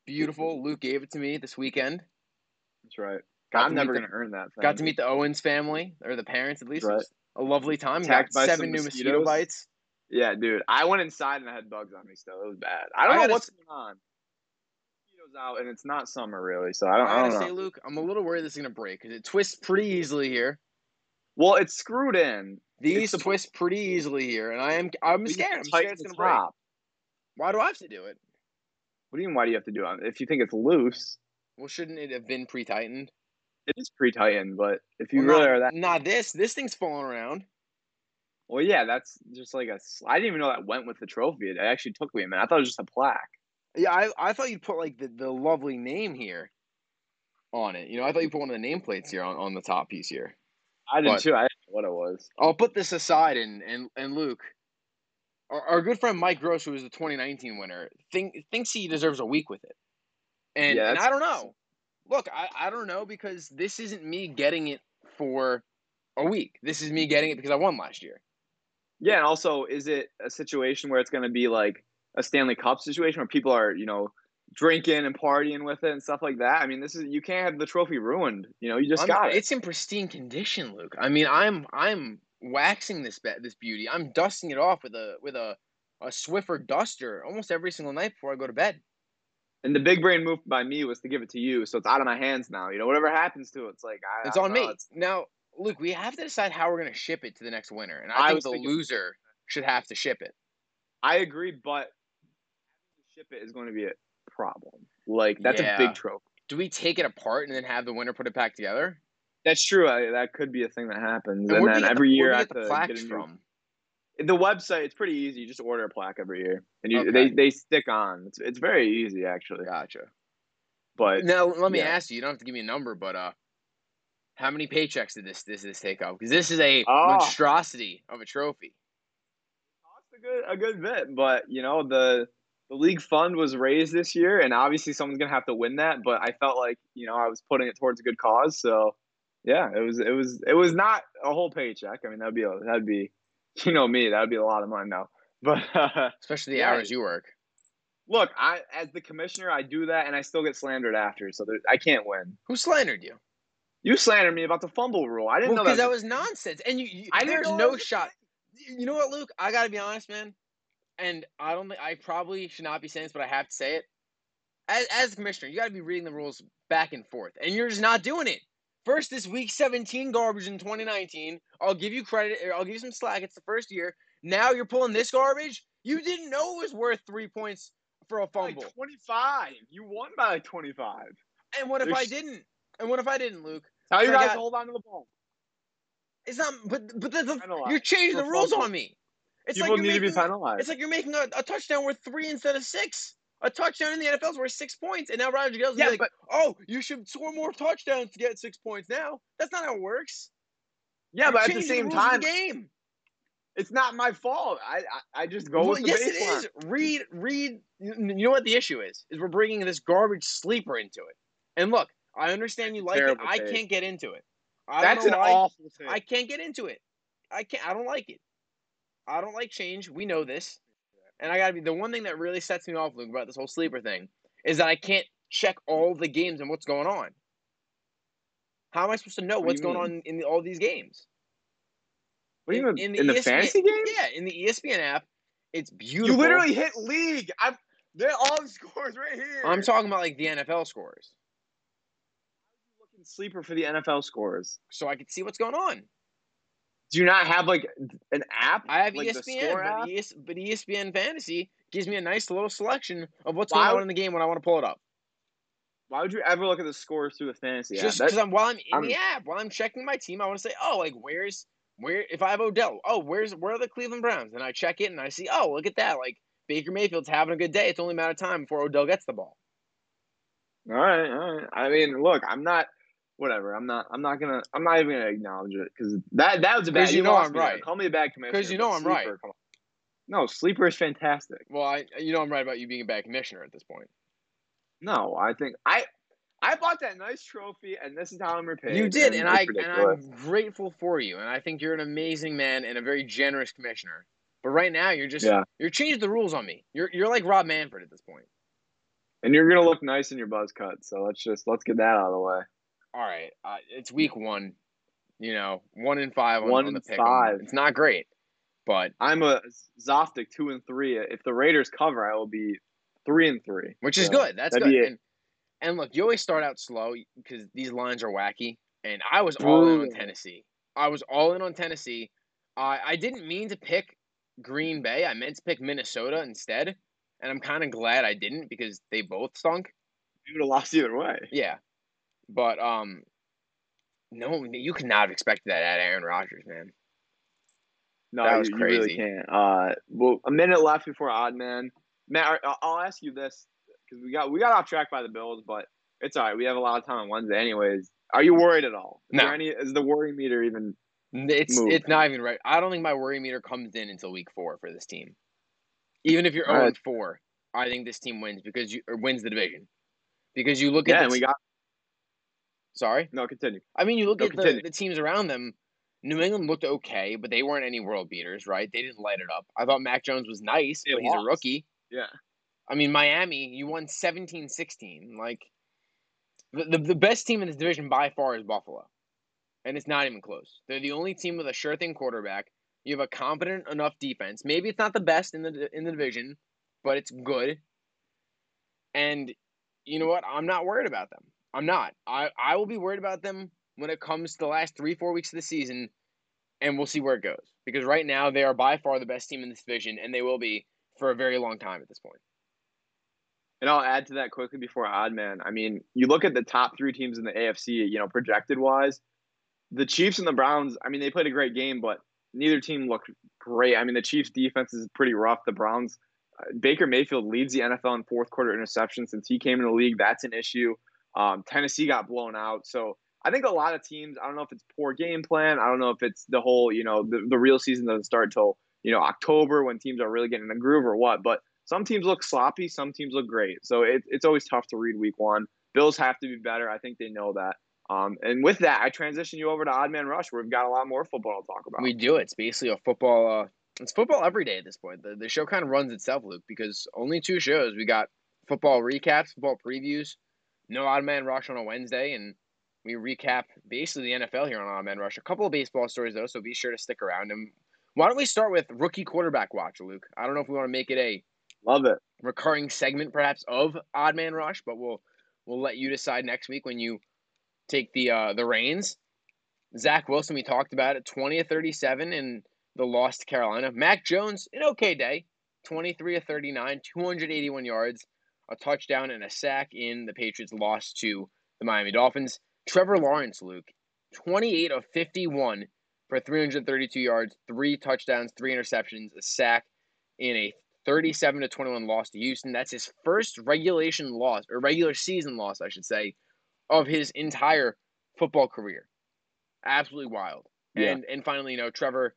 Beautiful. Luke gave it to me this weekend. That's right. Got I'm never gonna earn that. Got to meet the Owens family or the parents at least. Right. A lovely time. Attacked by seven new mosquito bites. Yeah, dude. I went inside and I had bugs on me still. It was bad. I don't I know what's going on. Mosquitoes out and it's not summer really, so I don't, I I don't say, know. Luke, I'm a little worried this is gonna break because it twists pretty easily here. Well, it's screwed in. These It's twist pretty easily here, and I am I'm scared. I'm scared it's gonna break. Why do I have to do it? What do you mean? Why do you have to do it? If you think it's loose, Well, shouldn't it have been pre-tightened? It is pre-tightened. But if you Well, really not, are that, not this. This thing's falling around. well, yeah, that's just like a. I didn't even know that went with the trophy. It actually took me a minute. I thought it was just a plaque. Yeah, I, I thought you'd put like the, the lovely name here on it. You know, I thought you put one of the nameplates here on, on the top piece here. I did But- too. I didn't know what it was. I'll put this aside and and, and Luke, our, our good friend Mike Gross, who was the 2019 winner, think, thinks he deserves a week with it. And, Yeah, and I don't know. Look, I, I don't know because this isn't me getting it for a week. This is me getting it because I won last year. Yeah, and also, is it a situation where it's going to be like a Stanley Cup situation where people are, you know, drinking and partying with it and stuff like that. I mean, this is you can't have the trophy ruined. You know, you just I'm- got it. It's in pristine condition, Luke. I mean, I'm I'm waxing this be- this beauty. I'm dusting it off with a with a a Swiffer duster almost every single night before I go to bed. And the big brain move by me was to give it to you, so it's out of my hands now. You know, whatever happens to it, it's like I, It's I on know, me. it's- Now, Luke, we have to decide how we're gonna ship it to the next winner, and I, I think was the thinking- loser should have to ship it. I agree, but having to ship it is going to be a problem. Like that's Yeah. a big trophy. Do we take it apart and then have the winner put it back together? That's true. I, that could be a thing that happens. And And, then every the, year I have you get the to get from? The website, it's pretty easy. You just order a plaque every year, and you, Okay. they they stick on. It's it's very easy actually. Gotcha. But Now let me yeah. ask you. You don't have to give me a number, but uh, how many paychecks did this this this take up? Because this is a Oh. monstrosity of a trophy. cost a good a good bit. But you know the the league fund was raised this year, and obviously someone's gonna have to win that. But I felt like you know I was putting it towards a good cause, so yeah, it was it was it was not a whole paycheck. I mean that'd be that'd be you know me that'd be a lot of money now. But uh, Especially the Yeah. hours you work. look, I as the commissioner I do that, and I still get slandered after, so there, I can't win. Who slandered you? You slandered me about the fumble rule. I didn't Well, know because that. that was nonsense, and you, you I there's no shot. You know what, Luke? I gotta be honest, man. And I don't think I probably should not be saying this, but I have to say it. As as commissioner, you gotta be reading the rules back and forth, and you're just not doing it. First, this week 17 garbage in 2019. I'll give you credit. I'll give you some slack. It's the first year. Now you're pulling this garbage. You didn't know it was worth three points for a fumble. 25. You won by like 25. And what if I didn't? And what if I didn't, Luke? How you guys got- hold on to the ball? It's not. But but the, the, you're changing for the rules fumble. on me. It's People like you're need to be penalized. It's like you're making a, a touchdown worth three instead of six. A touchdown in the NFL is worth six points, and now Roger Goodell's yeah, like, but "Oh, you should score more touchdowns to get six points." Now that's not how it works. yeah, You're but at the same of time, the game. it's not my fault. I I, I just go Well, with the yes, baseline. it is. Read, read. You know what the issue is? Is we're bringing this garbage sleeper into it. And look, I understand you like it. I can't get into it. I That's an why. awful thing. I can't get into it. I can't. I don't like it. I don't like change. We know this. And I gotta be the one thing that really sets me off, Luke, about this whole sleeper thing is that I can't check all the games and what's going on. How am I supposed to know What what's going on in the, all these games? what do you in- mean in in the the, ESPN fantasy game? Yeah, in the ESPN app, it's beautiful. You literally hit league. I'm they're all the scores right here. I'm talking about like the NFL scores, looking sleeper for the NFL scores. so I can see what's going on. Do you not have like an app? I have like ESPN, but. ES, but ESPN Fantasy gives me a nice little selection of what's Why going on in the game when I want to pull it up. Why would you ever look at the scores through the fantasy Just app? because I'm while I'm in I'm- the app, while I'm checking my team, I want to say, oh, like where's where if I have Odell, oh, where's where are the Cleveland Browns? And I check it and I see, oh, look at that, like Baker Mayfield's having a good day. It's only a matter of time before Odell gets the ball. all right, all right. I mean, look, I'm not. Whatever. I'm not. I'm not gonna. I'm not even gonna acknowledge it because that that was a bad. 'Cause you know I'm there. right. Call me a bad commissioner. Because you know I'm right. Sleeper. No, sleeper is fantastic. Well, I you know I'm right about you being a bad commissioner at this point. No, I think I I bought that nice trophy, and this is how I'm repaid. You did, and it's I and. I'm grateful for you, and I think you're an amazing man and a very generous commissioner. But right now, you're just Yeah. you're changing the rules on me. You're you're like Rob Manfred at this point. and you're gonna look nice in your buzz cut. So let's just let's get that out of the way. All right, uh, it's week one. You know, one in five on, One on the pick. five. It's not great, but I'm a Zoftic two and three. If the Raiders cover, I will be three and three. which is So, good. That's good. And, and look, you always start out slow because these lines are wacky. And I was all in on Tennessee. I was all in on Tennessee. I I didn't mean to pick Green Bay. I meant to pick Minnesota instead. And I'm kind of glad I didn't because they both stunk. You would have lost either way. Yeah. But um no, you could not have expected that at Aaron Rodgers, man. No, That was you, you really crazy. can't. Uh, well, a minute left before odd man. Matt, I'll ask you this because we got we got off track by the Bills, but it's all right. We have a lot of time on Wednesday, anyways. Are you worried at all? Is No. there any? Is the worry meter even? It's Move. it's not even right. I don't think my worry meter comes in until week four for this team. Even if you're 0 right. 4, I think this team wins because you or wins the division. Because you look Yeah, at and the we got sorry. no. Continue. I mean you look No, at the, the teams around them. New England looked okay, but they weren't any world beaters, right? They didn't light it up. I thought Mac Jones was nice, They but he's a rookie. Yeah. I mean, Miami, you won 17 16. Like, the, the, the best team in this division by far is Buffalo. And it's not even close. They're the only team with a sure thing quarterback. You have a competent enough defense. Maybe it's not the best in the in the division, but it's good. And you know what? I'm not worried about them. I'm not. I, I will be worried about them when it comes to the last three, four weeks of the season, and we'll see where it goes. Because right now, they are by far the best team in this division, and they will be for a very long time at this point. And I'll add to that quickly before Odd Man. I mean, you look at the top three teams in the AFC, you know, projected wise, the Chiefs and the Browns, I mean, they played a great game, but neither team looked great. I mean, the Chiefs defense is pretty rough. The Browns, uh, Baker Mayfield leads the NFL in fourth quarter interceptions since he came in the league. That's an issue. Um, Tennessee got blown out. So I think a lot of teams, I don't know if it's poor game plan. I don't know if it's the whole, you know, the, the real season doesn't start until, you know, October when teams are really getting in the groove or what. But some teams look sloppy, some teams look great. So it, it's always tough to read week one. Bills have to be better. I think they know that. Um, and with that, I transition you over to Odd Man Rush, where we've got a lot more football to talk about. We do. It's basically a football. Uh, it's football every day at this point. The, the show kind of runs itself, Luke, because only two shows. We got football recaps, football previews, no Odd Man Rush on a Wednesday, and we recap basically the NFL here on Odd Man Rush. A couple of baseball stories, though, so be sure to stick around. And why don't we start with rookie quarterback watch, Luke? I don't know if we want to make it a love it recurring segment, perhaps, of Odd Man Rush, but we'll we'll let you decide next week when you take the uh, the reins. Zach Wilson, we talked about it, 20 of 37 in the loss to Carolina. Mac Jones, an okay day, 23 of 39, 281 yards, a touchdown, and a sack in the Patriots' loss to the Miami Dolphins. Trevor Lawrence, Luke, 28 of 51 for 332 yards, three touchdowns, three interceptions, a sack in a 37 to 21 loss to Houston. That's his first regulation loss, or regular season loss, I should say, of his entire football career. Absolutely wild. Yeah. And and finally, you know, Trevor,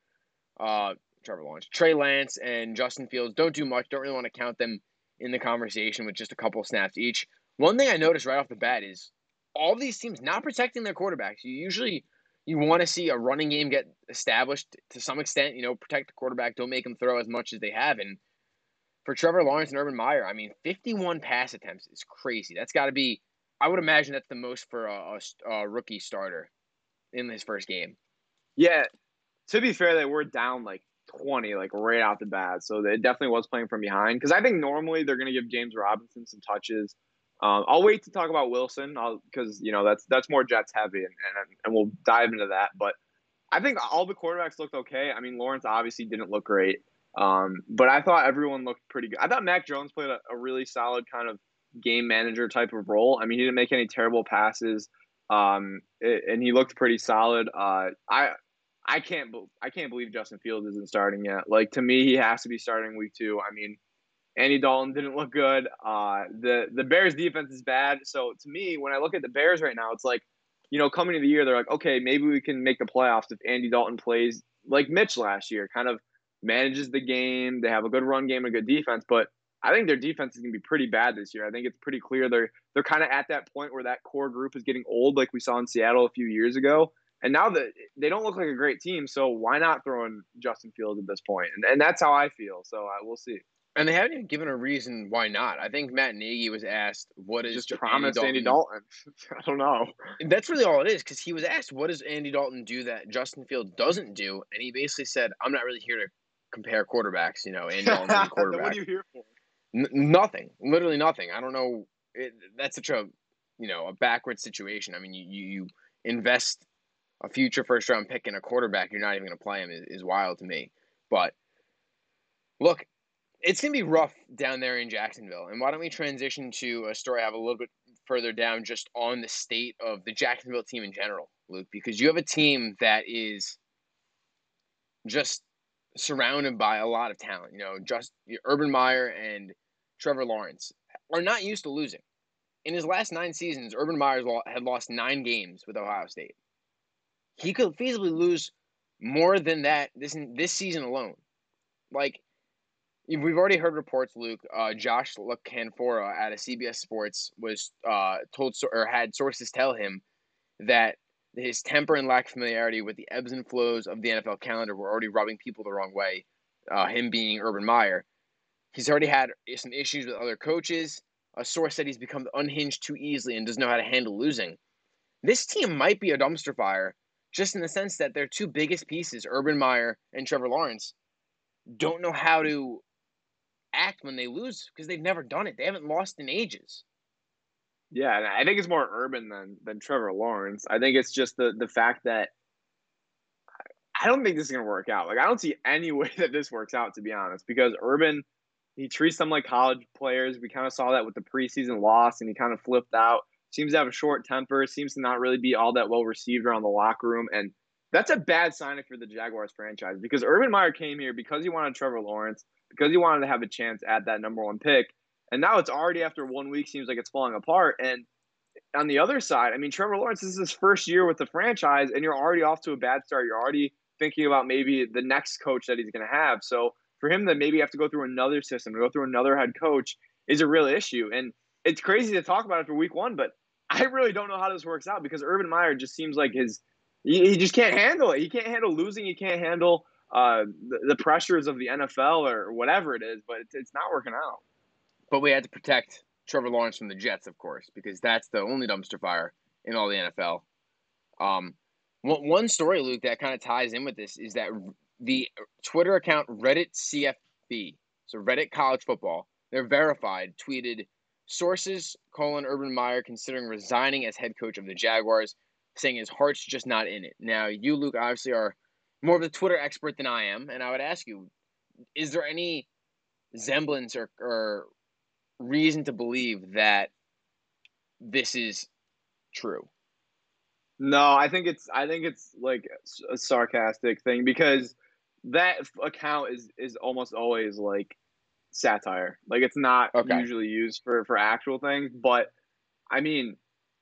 uh, Trevor Lawrence, Trey Lance, and Justin Fields don't do much. Don't really want to count them in the conversation with just a couple snaps each. One thing I noticed right off the bat is all these teams not protecting their quarterbacks. You usually you want to see a running game get established to some extent. You know, protect the quarterback. Don't make them throw as much as they have. And for Trevor Lawrence and Urban Meyer, I mean, 51 pass attempts is crazy. That's got to be I would imagine that's the most for a, a, a, rookie starter in his first game. Yeah, to be fair, they were down like 20, like right out the bat. So it definitely was playing from behind. Because I think normally they're going to give James Robinson some touches. Um, I'll wait to talk about Wilson because you know that's that's more Jets heavy, and, and and we'll dive into that. But I think all the quarterbacks looked okay. I mean, Lawrence obviously didn't look great, um, but I thought everyone looked pretty good. I thought Mac Jones played a, a really solid kind of game manager type of role. I mean, he didn't make any terrible passes, um, and he looked pretty solid. Uh, I I can't I can't believe Justin Fields isn't starting yet. Like to me, he has to be starting week two. I mean, Andy Dalton didn't look good. Uh, the the Bears defense is bad. So to me, when I look at the Bears right now, it's like, you know, coming to the year, they're like, okay, maybe we can make the playoffs if Andy Dalton plays like Mitch last year, kind of manages the game. They have a good run game, a good defense, but I think their defense is going to be pretty bad this year. I think it's pretty clear they're they're kind of at that point where that core group is getting old, like we saw in Seattle a few years ago. And now that they don't look like a great team, so why not throw in Justin Fields at this point? And, and that's how I feel. So uh, we'll see. And they haven't even given a reason why not. I think Matt Nagy was asked, "What is just promise Andy Dalton?" Andy Dalton. I don't know. That's really all it is, because he was asked, "What does Andy Dalton do that Justin Fields doesn't do?" And he basically said, "I'm not really here to compare quarterbacks. You know, Andy Dalton quarterback. what are you here for? N- nothing, literally nothing. I don't know. It, that's such a you know a backward situation. I mean, you, you invest a future first round pick and a quarterback, you're not even going to play him is, is wild to me. But look, it's going to be rough down there in Jacksonville. And why don't we transition to a story I have a little bit further down just on the state of the Jacksonville team in general, Luke, because you have a team that is just surrounded by a lot of talent. You know, just Urban Meyer and Trevor Lawrence are not used to losing. In his last nine seasons, Urban Meyer had lost nine games with Ohio State. He could feasibly lose more than that this this season alone. Like we've already heard reports, Luke. Uh, Josh LaCanfora at a CBS Sports was uh, told or had sources tell him that his temper and lack of familiarity with the ebbs and flows of the NFL calendar were already rubbing people the wrong way. Uh, him being Urban Meyer, He's already had some issues with other coaches. A source said he's become unhinged too easily and doesn't know how to handle losing. This team might be a dumpster fire, just in the sense that their two biggest pieces, Urban Meyer and Trevor Lawrence, don't know how to act when they lose because they've never done it. They haven't lost in ages. Yeah, and I think it's more Urban than than Trevor Lawrence. I think it's just the the fact that I don't think this is gonna work out. Like I don't see any way that this works out to be honest, because Urban he treats them like college players. We kind of saw that with the preseason loss, and he kind of flipped out. Seems to have a short temper. Seems to not really be all that well received around the locker room, and that's a bad sign for the Jaguars franchise because Urban Meyer came here because he wanted Trevor Lawrence, because he wanted to have a chance at that number one pick. And now it's already after one week, seems like it's falling apart. And on the other side, I mean, Trevor Lawrence, this is his first year with the franchise, and you're already off to a bad start. You're already thinking about maybe the next coach that he's going to have. So for him to maybe have to go through another system, to go through another head coach, is a real issue. And it's crazy to talk about for week one, but I really don't know how this works out because Urban Meyer just seems like his he, he just can't handle it. He can't handle losing. He can't handle uh, the, the, pressures of the NFL or whatever it is. But it's, it's not working out. But we had to protect Trevor Lawrence from the Jets, of course, because that's the only dumpster fire in all the NFL. Um, one, story, Luke, that kind of ties in with this is that the Twitter account Reddit CFB, so Reddit College Football, they're verified, tweeted sources colon Urban Meyer considering resigning as head coach of the Jaguars saying his heart's just not in it. Now, you, Luke, obviously are more of a Twitter expert than I am, and I would ask you, is there any semblance or, or reason to believe that this is true? No, I think it's I think it's like a sarcastic thing because that account is is almost always like satire. Like it's not okay. usually used for for actual things, but I mean,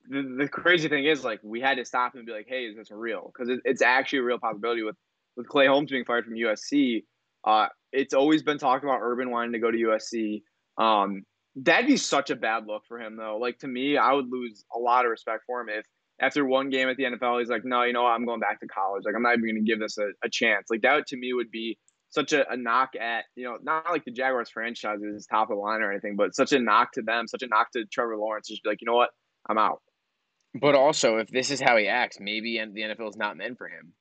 the, the crazy thing is like we had to stop and be like, hey, is this real? Because it, it's actually a real possibility with with Clay Helton being fired from USC. Uh, it's always been talked about Urban wanting to go to USC. Um, that'd be such a bad look for him, though. Like to me, I would lose a lot of respect for him if after one game at the NFL, he's like, no, you know what? I'm going back to college. Like I'm not even going to give this a, a, chance. Like that to me would be such a, a, knock at you know not like the Jaguars franchise is top of the line or anything, but such a knock to them, such a knock to Trevor Lawrence. Just be like, you know what? I'm out. But also, if this is how he acts, maybe the NFL is not meant for him,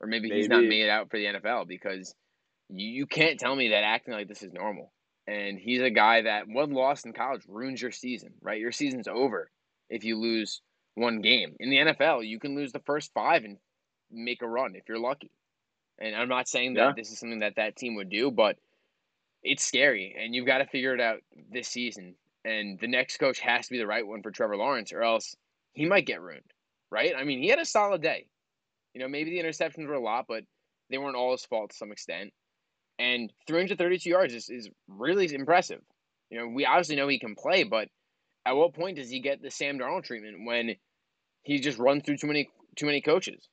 or maybe, maybe. he's not made out for the NFL because you, you can't tell me that acting like this is normal. And he's a guy that one loss in college ruins your season, right? Your season's over if you lose one game. In the NFL, you can lose the first five and make a run if you're lucky. And I'm not saying that yeah. this is something that that team would do, but it's scary, and you've got to figure it out this season. And the next coach has to be the right one for Trevor Lawrence, or else he might get ruined, right? I mean, he had a solid day. You know, maybe the interceptions were a lot, but they weren't all his fault to some extent. And 332 yards is, is really impressive. You know, we obviously know he can play, but at what point does he get the Sam Darnold treatment when he just runs through too many too many coaches?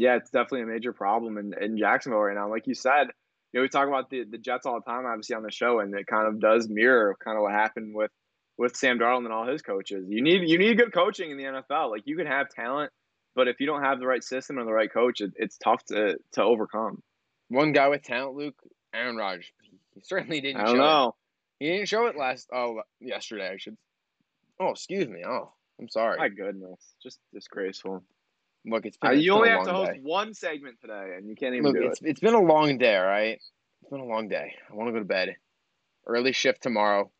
Yeah, it's definitely a major problem in, in Jacksonville right now. Like you said, you know, we talk about the, the Jets all the time, obviously on the show, and it kind of does mirror kind of what happened with with Sam Darnold and all his coaches. You need you need good coaching in the NFL. Like you can have talent, but if you don't have the right system and the right coach, it, it's tough to to overcome. One guy with talent, Luke, Aaron Rodgers. He certainly didn't. I don't know. It. He didn't show it last. Oh, yesterday I should. Oh, excuse me. Oh, I'm sorry. My goodness, just disgraceful. Look, it's been. Uh, you been only have to host day. one segment today, and you can't even Look, do it's, it. It's been a long day, all right. It's been a long day. I want to go to bed. Early shift tomorrow.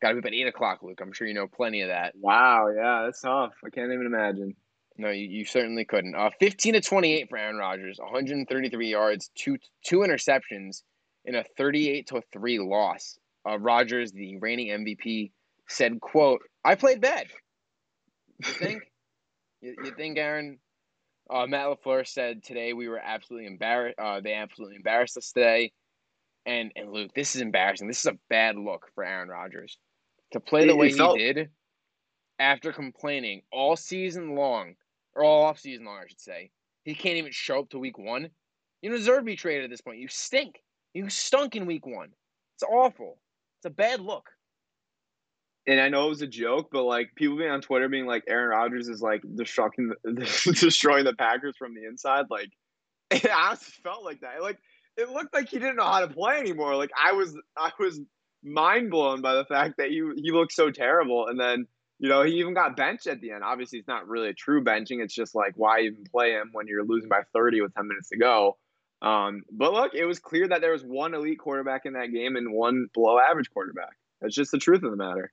Got to be up at eight o'clock, Luke. I'm sure you know plenty of that. Wow, yeah, that's tough. I can't even imagine. No, you, you certainly couldn't. Uh, 15 to 28 for Aaron Rodgers, 133 yards, two two interceptions in a 38 to three loss. Uh, Rodgers, the reigning MVP, said, "quote I played bad." You think? you, you think, Aaron? Uh, Matt LaFleur said today we were absolutely embarrassed. Uh, they absolutely embarrassed us today. And and Luke, this is embarrassing. This is a bad look for Aaron Rodgers to play the way he, felt- he did after complaining all season long, or all off season long, I should say. He can't even show up to week one. You deserve to be traded at this point. You stink. You stunk in week one. It's awful. It's a bad look. And I know it was a joke, but like people being on Twitter being like Aaron Rodgers is like destroying the, destroying the Packers from the inside. Like it honestly felt like that. Like it looked like he didn't know how to play anymore. Like I was I was mind blown by the fact that he he looked so terrible, and then you know he even got benched at the end. Obviously, it's not really a true benching. It's just like why even play him when you're losing by 30 with 10 minutes to go. Um, but look, it was clear that there was one elite quarterback in that game and one below average quarterback. That's just the truth of the matter.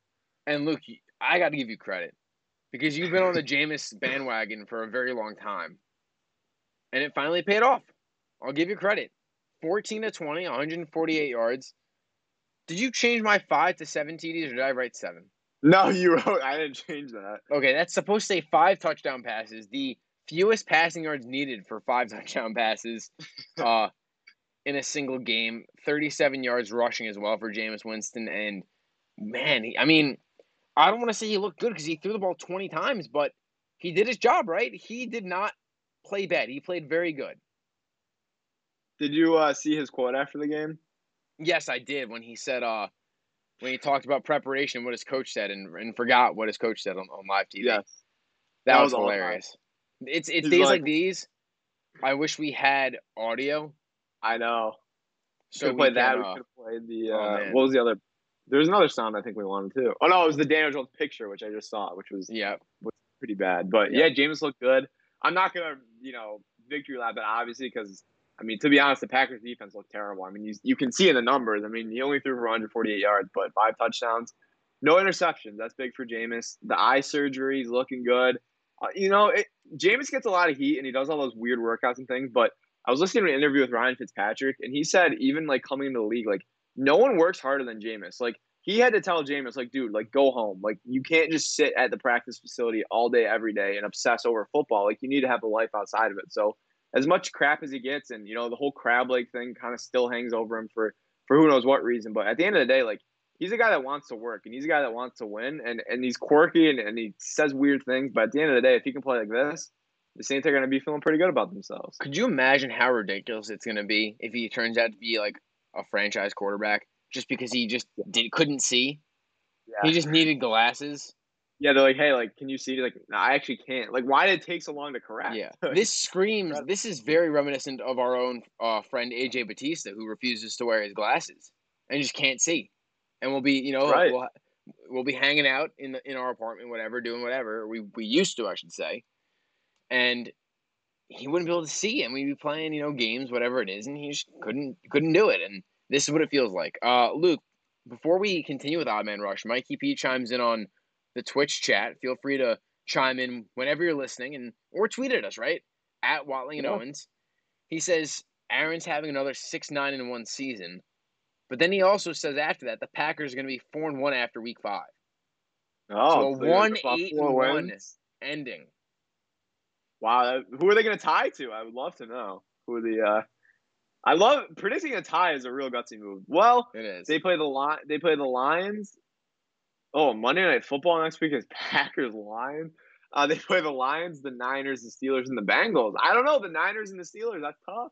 And Luke, I got to give you credit because you've been on the Jameis bandwagon for a very long time, and it finally paid off. I'll give you credit. 14 to 20, 148 yards. Did you change my five to seven TDs, or did I write seven? No, you wrote. I didn't change that. Okay, that's supposed to say five touchdown passes. The fewest passing yards needed for five touchdown passes uh, in a single game. 37 yards rushing as well for Jameis Winston. And man, he, I mean, I don't want to say he looked good because he threw the ball 20 times, but he did his job, right? He did not play bad. He played very good. Did you uh, see his quote after the game? Yes, I did. When he said, uh, when he talked about preparation, what his coach said, and, and forgot what his coach said on, on live TV. Yes. That, that was, was hilarious. It's it's He's days like, like, these. I wish we had audio. I know. So we played that. Uh, we could have played the. Oh, uh, oh, what was the other? There's another sound I think we wanted too. Oh no, it was the Daniel Jones picture, which I just saw, which was yeah, was pretty bad. But yeah, yeah Jameis looked good. I'm not gonna you know victory lap it obviously because I mean to be honest, the Packers defense looked terrible. I mean you you can see in the numbers. I mean he only threw for 148 yards, but five touchdowns, no interceptions. That's big for Jameis. The eye surgery, he's looking good. Uh, you know, it, Jameis gets a lot of heat and he does all those weird workouts and things, but I was listening to an interview with Ryan Fitzpatrick, and he said even like coming into the league, like no one works harder than Jameis. Like he had to tell Jameis, like, dude, like go home. Like you can't just sit at the practice facility all day every day and obsess over football. Like you need to have a life outside of it. So as much crap as he gets, and you know the whole crab leg thing kind of still hangs over him for for who knows what reason. But at the end of the day, like he's a guy that wants to work and he's a guy that wants to win and and he's quirky and, and he says weird things. But at the end of the day, if he can play like this, the Saints are going to be feeling pretty good about themselves. Could you imagine how ridiculous it's going to be if he turns out to be like a franchise quarterback just because he just did couldn't see? Yeah. He just needed glasses. Yeah, they're like, hey, like, can you see? Like, no, I actually can't. Like, why did it take so long to correct? Yeah, this screams. This is very reminiscent of our own uh, friend AJ Batista, who refuses to wear his glasses and just can't see, and we'll be, you know, right. we'll, we'll be hanging out in the, in our apartment, whatever, doing whatever we we used to, I should say, and he wouldn't be able to see, and we'd be playing, you know, games, whatever it is, and he just couldn't couldn't do it, and this is what it feels like. Uh, Luke, before we continue with Odd Man Rush, Mikey P chimes in on the Twitch chat. Feel free to chime in whenever you're listening, and or tweet at us right at Watling and yeah. Owens. He says Aaron's having another six nine in one season, but then he also says after that the Packers are going to be four and one after week five. Oh, so a one eight and one ending. Wow, who are they going to tie to? I would love to know who the. Uh, I love predicting a tie is a real gutsy move. Well, it is. They play the line. They play the Lions. Oh, Monday Night Football next week is Packers Lions. Uh, they play the Lions, the Niners, the Steelers, and the Bengals. I don't know the Niners and the Steelers. That's tough.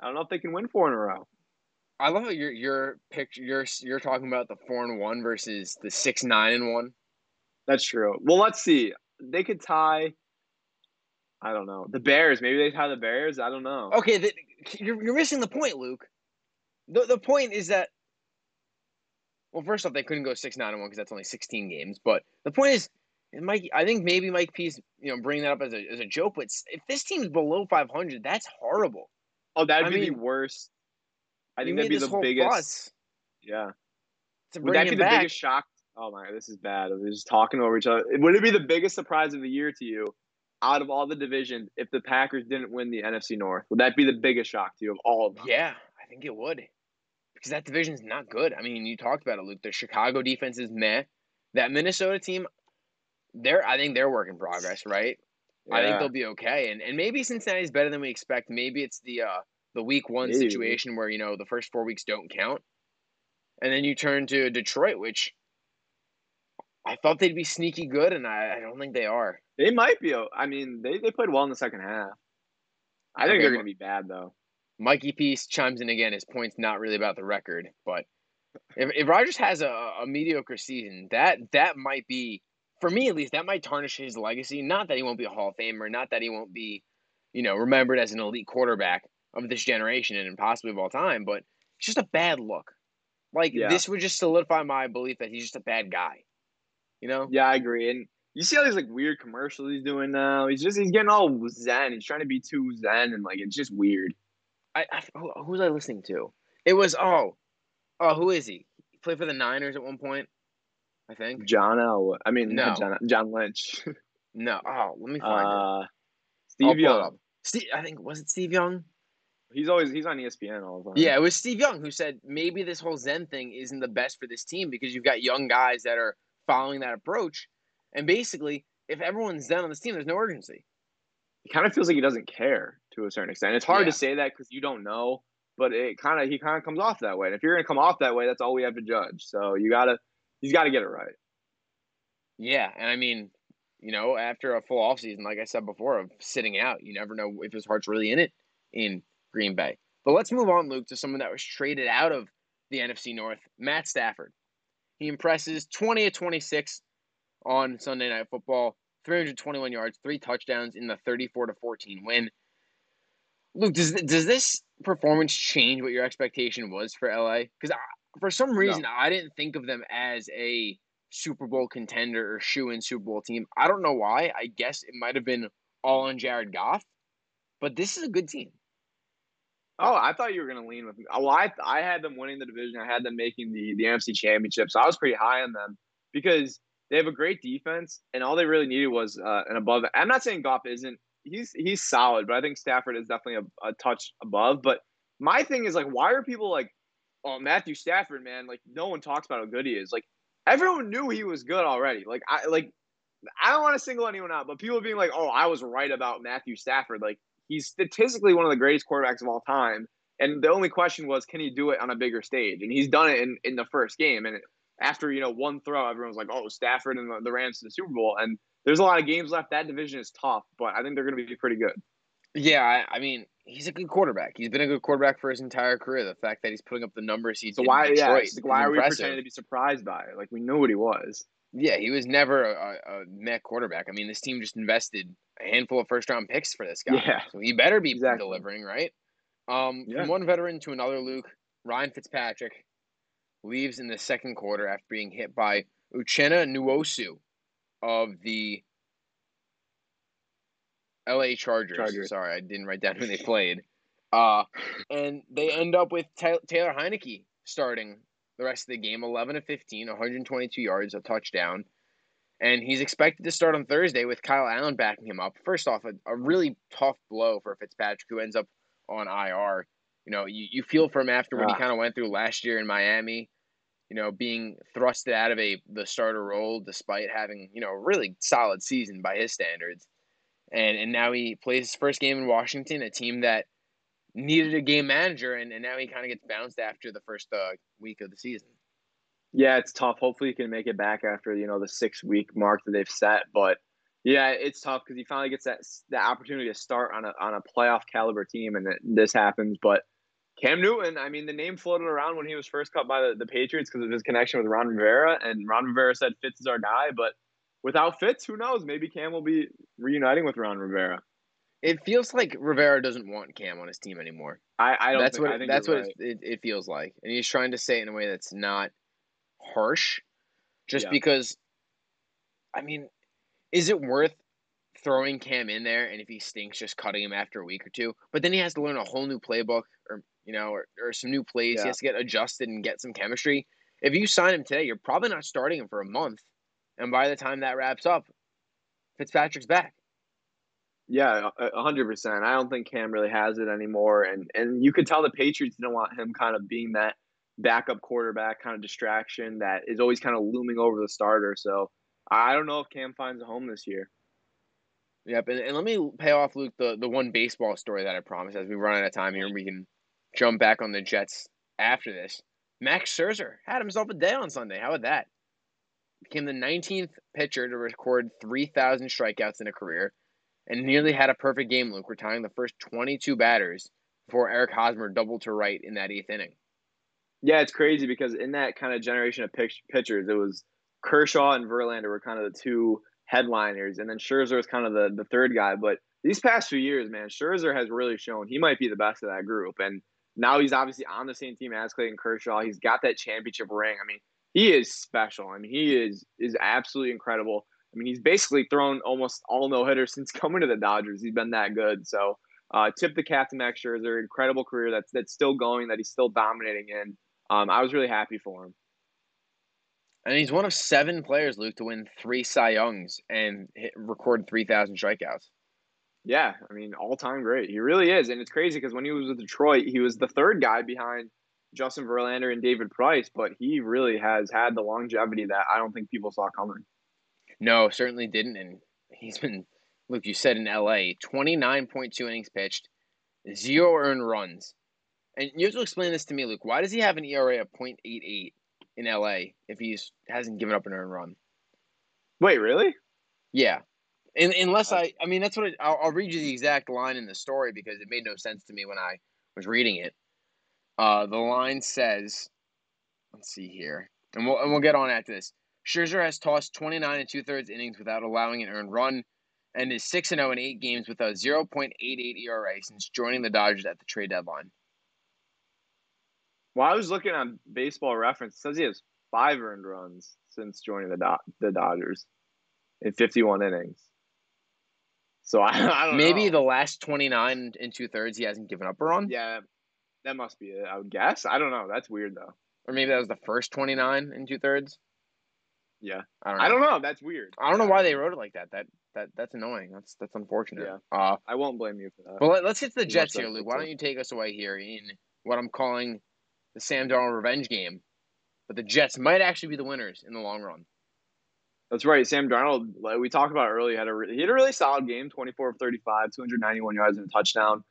I don't know if they can win four in a row. I love that you're you're picture. You're you're talking about the four and one versus the six nine and one. That's true. Well, let's see. They could tie. I don't know. The Bears. Maybe they tie the Bears. I don't know. Okay, the, you're you're missing the point, Luke. The the point is that. Well, first off, they couldn't go six nine and one because that's only sixteen games. But the point is, Mike. I think maybe Mike P's you know bringing that up as a as a joke. But if this team's below five hundred, that's horrible. Oh, that'd I be mean, the worst. I think that'd be the biggest. Fuss. Yeah. Would that be the back. biggest shock? Oh my, this is bad. We're just talking over each other. Would it be the biggest surprise of the year to you out of all the divisions if the Packers didn't win the NFC North? Would that be the biggest shock to you of all of them? Yeah, I think it would. Because that division's not good. I mean, you talked about it, Luke. The Chicago defense is meh. That Minnesota team, they're I think they're work in progress, right? Yeah. I think they'll be okay. And and maybe Cincinnati's better than we expect. Maybe it's the uh the week one maybe. situation where, you know, the first four weeks don't count. And then you turn to Detroit, which I thought they'd be sneaky good, and I, I don't think they are. They might be. I mean, they, they played well in the second half. I think okay. they're going to be bad though. Mikey Peace chimes in again. His point's not really about the record, but if if Rodgers has a, a mediocre season, that that might be for me at least that might tarnish his legacy. Not that he won't be a Hall of Famer, not that he won't be, you know, remembered as an elite quarterback of this generation and possibly of all time, but it's just a bad look. Like Yeah. this would just solidify my belief that he's just a bad guy. You know? Yeah, I agree. And you see all these like weird commercials he's doing now. He's just he's getting all zen. He's trying to be too zen, and like it's just weird. I, I who, who was I listening to? It was oh, oh who is he? He played for the Niners at one point, I think. John L. I mean, No. John John Lynch. No, oh let me find it. uh, I'll Steve it Young. Steve, I think was it Steve Young? He's always he's on ESPN all the time. Yeah, it was Steve Young who said maybe this whole Zen thing isn't the best for this team because you've got young guys that are following that approach, and basically, if everyone's Zen on this team, there's no urgency. it kind of feels like he doesn't care to a certain extent. It's hard Yeah. to say that because you don't know, but it kind of he kind of comes off that way. And if you're gonna come off that way, that's all we have to judge. So you gotta he's got to get it right. Yeah, and I mean, you know, after a full offseason, like I said before, of sitting out, you never know if his heart's really in it in Green Bay. But let's move on, Luke, to someone that was traded out of the NFC North, Matt Stafford. He impresses 20 of 26 on Sunday Night Football, 321 yards, three touchdowns in the 34 to 14 win. Luke, does does this performance change what your expectation was for LA? Because for some reason, I didn't think of them as a Super Bowl contender or shoe in Super Bowl team. I don't know why. I guess it might have been all on Jared Goff, but this is a good team. Oh, I thought you were gonna lean with me. Well, I I had them winning the division. I had them making the the NFC Championship, so I was pretty high on them because they have a great defense, and all they really needed was uh, an above. I'm not saying Goff isn't. He's he's solid, but I think Stafford is definitely a, a touch above. But my thing is like, why are people like, oh Matthew Stafford, man? Like no one talks about how good he is. Like everyone knew he was good already. Like I like I don't want to single anyone out, but people being like, oh, I was right about Matthew Stafford. Like he's statistically one of the greatest quarterbacks of all time. And the only question was, can he do it on a bigger stage? And he's done it in, in the first game. And after, you know, one throw, everyone's like, oh, Stafford and the, the Rams to the Super Bowl. And there's a lot of games left. That division is tough, but I think they're going to be pretty good. Yeah, I, I mean, he's a good quarterback. He's been a good quarterback for his entire career. The fact that he's putting up the numbers he's So why, in yeah, like, why are we pretending to be surprised by it? Like we know what he was. Yeah, he was never a, a, quarterback. I mean, this team just invested a handful of first round picks for this guy. Yeah. So he better be Exactly. delivering, right? Um, Yeah. From one veteran to another, Luke, Ryan Fitzpatrick leaves in the second quarter after being hit by Uchenna Nwosu of the LA Chargers. Chargers. Sorry, I didn't write down who they played. Uh, and they end up with Taylor Heinicke starting the rest of the game 11 of 15, 122 yards, a touchdown. And he's expected to start on Thursday with Kyle Allen backing him up. First off, a, a really tough blow for Fitzpatrick, who ends up on IR. You know, you, you feel for him after what he Ah. kind of went through last year in Miami. You know, being thrusted out of a the starter role despite having you know a really solid season by his standards, and and now he plays his first game in Washington, a team that needed a game manager, and, and now he kind of gets bounced after the first uh, week of the season. Yeah, it's tough. Hopefully, he can make it back after you know the six week mark that they've set. But yeah, it's tough because he finally gets that that opportunity to start on a on a playoff caliber team, and this happens. But Cam Newton, I mean, the name floated around when he was first cut by the, the Patriots because of his connection with Ron Rivera, and Ron Rivera said Fitz is our guy. But without Fitz, who knows? Maybe Cam will be reuniting with Ron Rivera. It feels like Rivera doesn't want Cam on his team anymore. I, I don't. that's think, what I think that's what right. it, it, it feels like, and he's trying to say it in a way that's not harsh, just Yeah. because. I mean, is it worth throwing Cam in there, and if he stinks, just cutting him after a week or two? But then he has to learn a whole new playbook, or you know, or, or some new plays. Yeah. He has to get adjusted and get some chemistry. If you sign him today, you're probably not starting him for a month, and by the time that wraps up, Fitzpatrick's back. Yeah, hundred percent. I don't think Cam really has it anymore, and and you could tell the Patriots didn't want him kind of being that backup quarterback kind of distraction that is always kind of looming over the starter. So I don't know if Cam finds a home this year. Yep, and, and let me pay off Luke the, the one baseball story that I promised as we run out of time here and we can jump back on the Jets after this. Max Scherzer had himself a day on Sunday. How about that? Became the 19th pitcher to record 3,000 strikeouts in a career and nearly had a perfect game, Luke, retiring the first 22 batters before Eric Hosmer doubled to right in that eighth inning. Yeah, it's crazy because in that kind of generation of pitch, pitchers, it was Kershaw and Verlander were kind of the two headliners, and then Scherzer was kind of the the third guy. But these past few years, man, Scherzer has really shown he might be the best of that group, and Now he's obviously on the same team as Clayton Kershaw. He's got that championship ring. I mean, he is special. I mean, he is is absolutely incredible. I mean, he's basically thrown almost all no hitters since coming to the Dodgers. He's been that good. So, uh, tip the cap to Max Scherzer. Incredible career that's that's still going. That he's still dominating in. Um, I was really happy for him. And he's one of seven players, Luke, to win three Cy Youngs and hit, record three thousand strikeouts. Yeah, I mean, all time great. He really is, and it's crazy because when he was with Detroit, he was the third guy behind Justin Verlander and David Price, but he really has had the longevity that I don't think people saw coming. No, certainly didn't, and he's been, Luke, you said in LA, twenty nine point two innings pitched, zero earned runs, and you have to explain this to me, Luke. Why does he have an ERA of .88 in LA if he hasn't given up an earned run? Wait, really? Yeah, and, unless I, I mean, that's what I, will I'll read you the exact line in the story because it made no sense to me when I was reading it. Uh, the line says, let's see here, and we'll and we'll get on after this. Scherzer has tossed 29 and two thirds innings without allowing an earned run, and is six and zero oh in eight games with a 0.88 ERA since joining the Dodgers at the trade deadline. Well, I was looking on Baseball Reference. It says he has five earned runs since joining the Do- the Dodgers in 51 innings. So I, I don't Maybe know. the last 29 and two thirds he hasn't given up a run. Yeah, that must be it. I would guess. I don't know. That's weird though. Or maybe that was the first 29 and two thirds. Yeah, I don't know. I don't know. That's weird. I don't know why they wrote it like that. That that that's annoying. That's that's unfortunate. Yeah. Uh, I won't blame you for that. well, let, us get to the Jets here, Luke. Why don't you take us away here in what I'm calling the Sam Darnold revenge game? But the Jets might actually be the winners in the long run. That's right. Sam Darnold, like we talked about earlier, had a re- he had a really solid game, 24 of 35, 291 yards and a touchdown.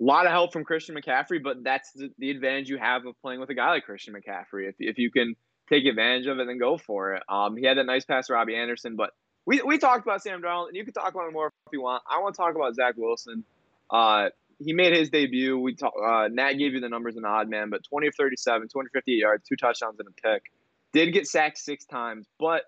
A lot of help from Christian McCaffrey, but that's the, the advantage you have of playing with a guy like Christian McCaffrey. If, if you can take advantage of it, then go for it. Um, he had that nice pass to Robby Anderson, but we, we talked about Sam Darnold, and you can talk about him more if you want. I want to talk about Zach Wilson. Uh, he made his debut. We talk, uh, Matt gave you the numbers in the odd man, but 20 of 37, 258 yards, two touchdowns and a pick. Did get sacked six times, but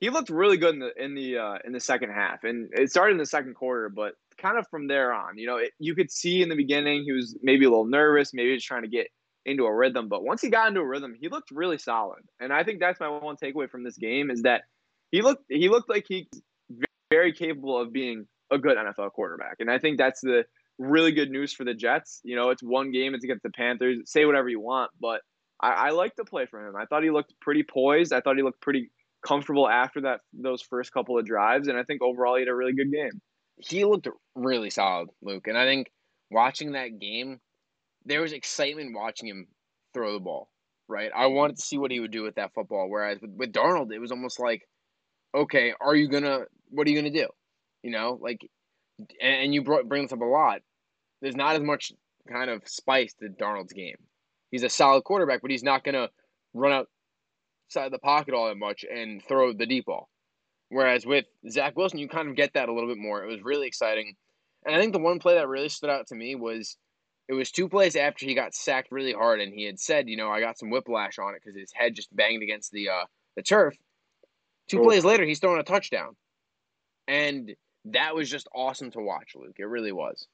he looked really good in the in the uh, in the second half, and it started in the second quarter. But kind of from there on, you know, it, you could see in the beginning he was maybe a little nervous, maybe just trying to get into a rhythm. But once he got into a rhythm, he looked really solid. And I think that's my one takeaway from this game is that he looked he looked like he's very capable of being a good NFL quarterback. And I think that's the really good news for the Jets. You know, it's one game, it's against the Panthers. Say whatever you want, but I, I like to play for him. I thought he looked pretty poised. I thought he looked pretty comfortable after that those first couple of drives, and I think overall he had a really good game. He looked really solid, Luke, and I think watching that game, there was excitement watching him throw the ball. Right, I wanted to see what he would do with that football. Whereas with, with Darnold, it was almost like, okay, are you gonna? What are you gonna do? You know, like, and, and you brought, bring this up a lot. There's not as much kind of spice to Darnold's game. He's a solid quarterback, but he's not gonna run outside the pocket all that much and throw the deep ball. Whereas with Zach Wilson, you kind of get that a little bit more. It was really exciting. And I think the one play that really stood out to me was it was two plays after he got sacked really hard, and he had said, you know, I got some whiplash on it because his head just banged against the uh, the turf. Two plays later, he's throwing a touchdown, and that was just awesome to watch, Luke. It really was.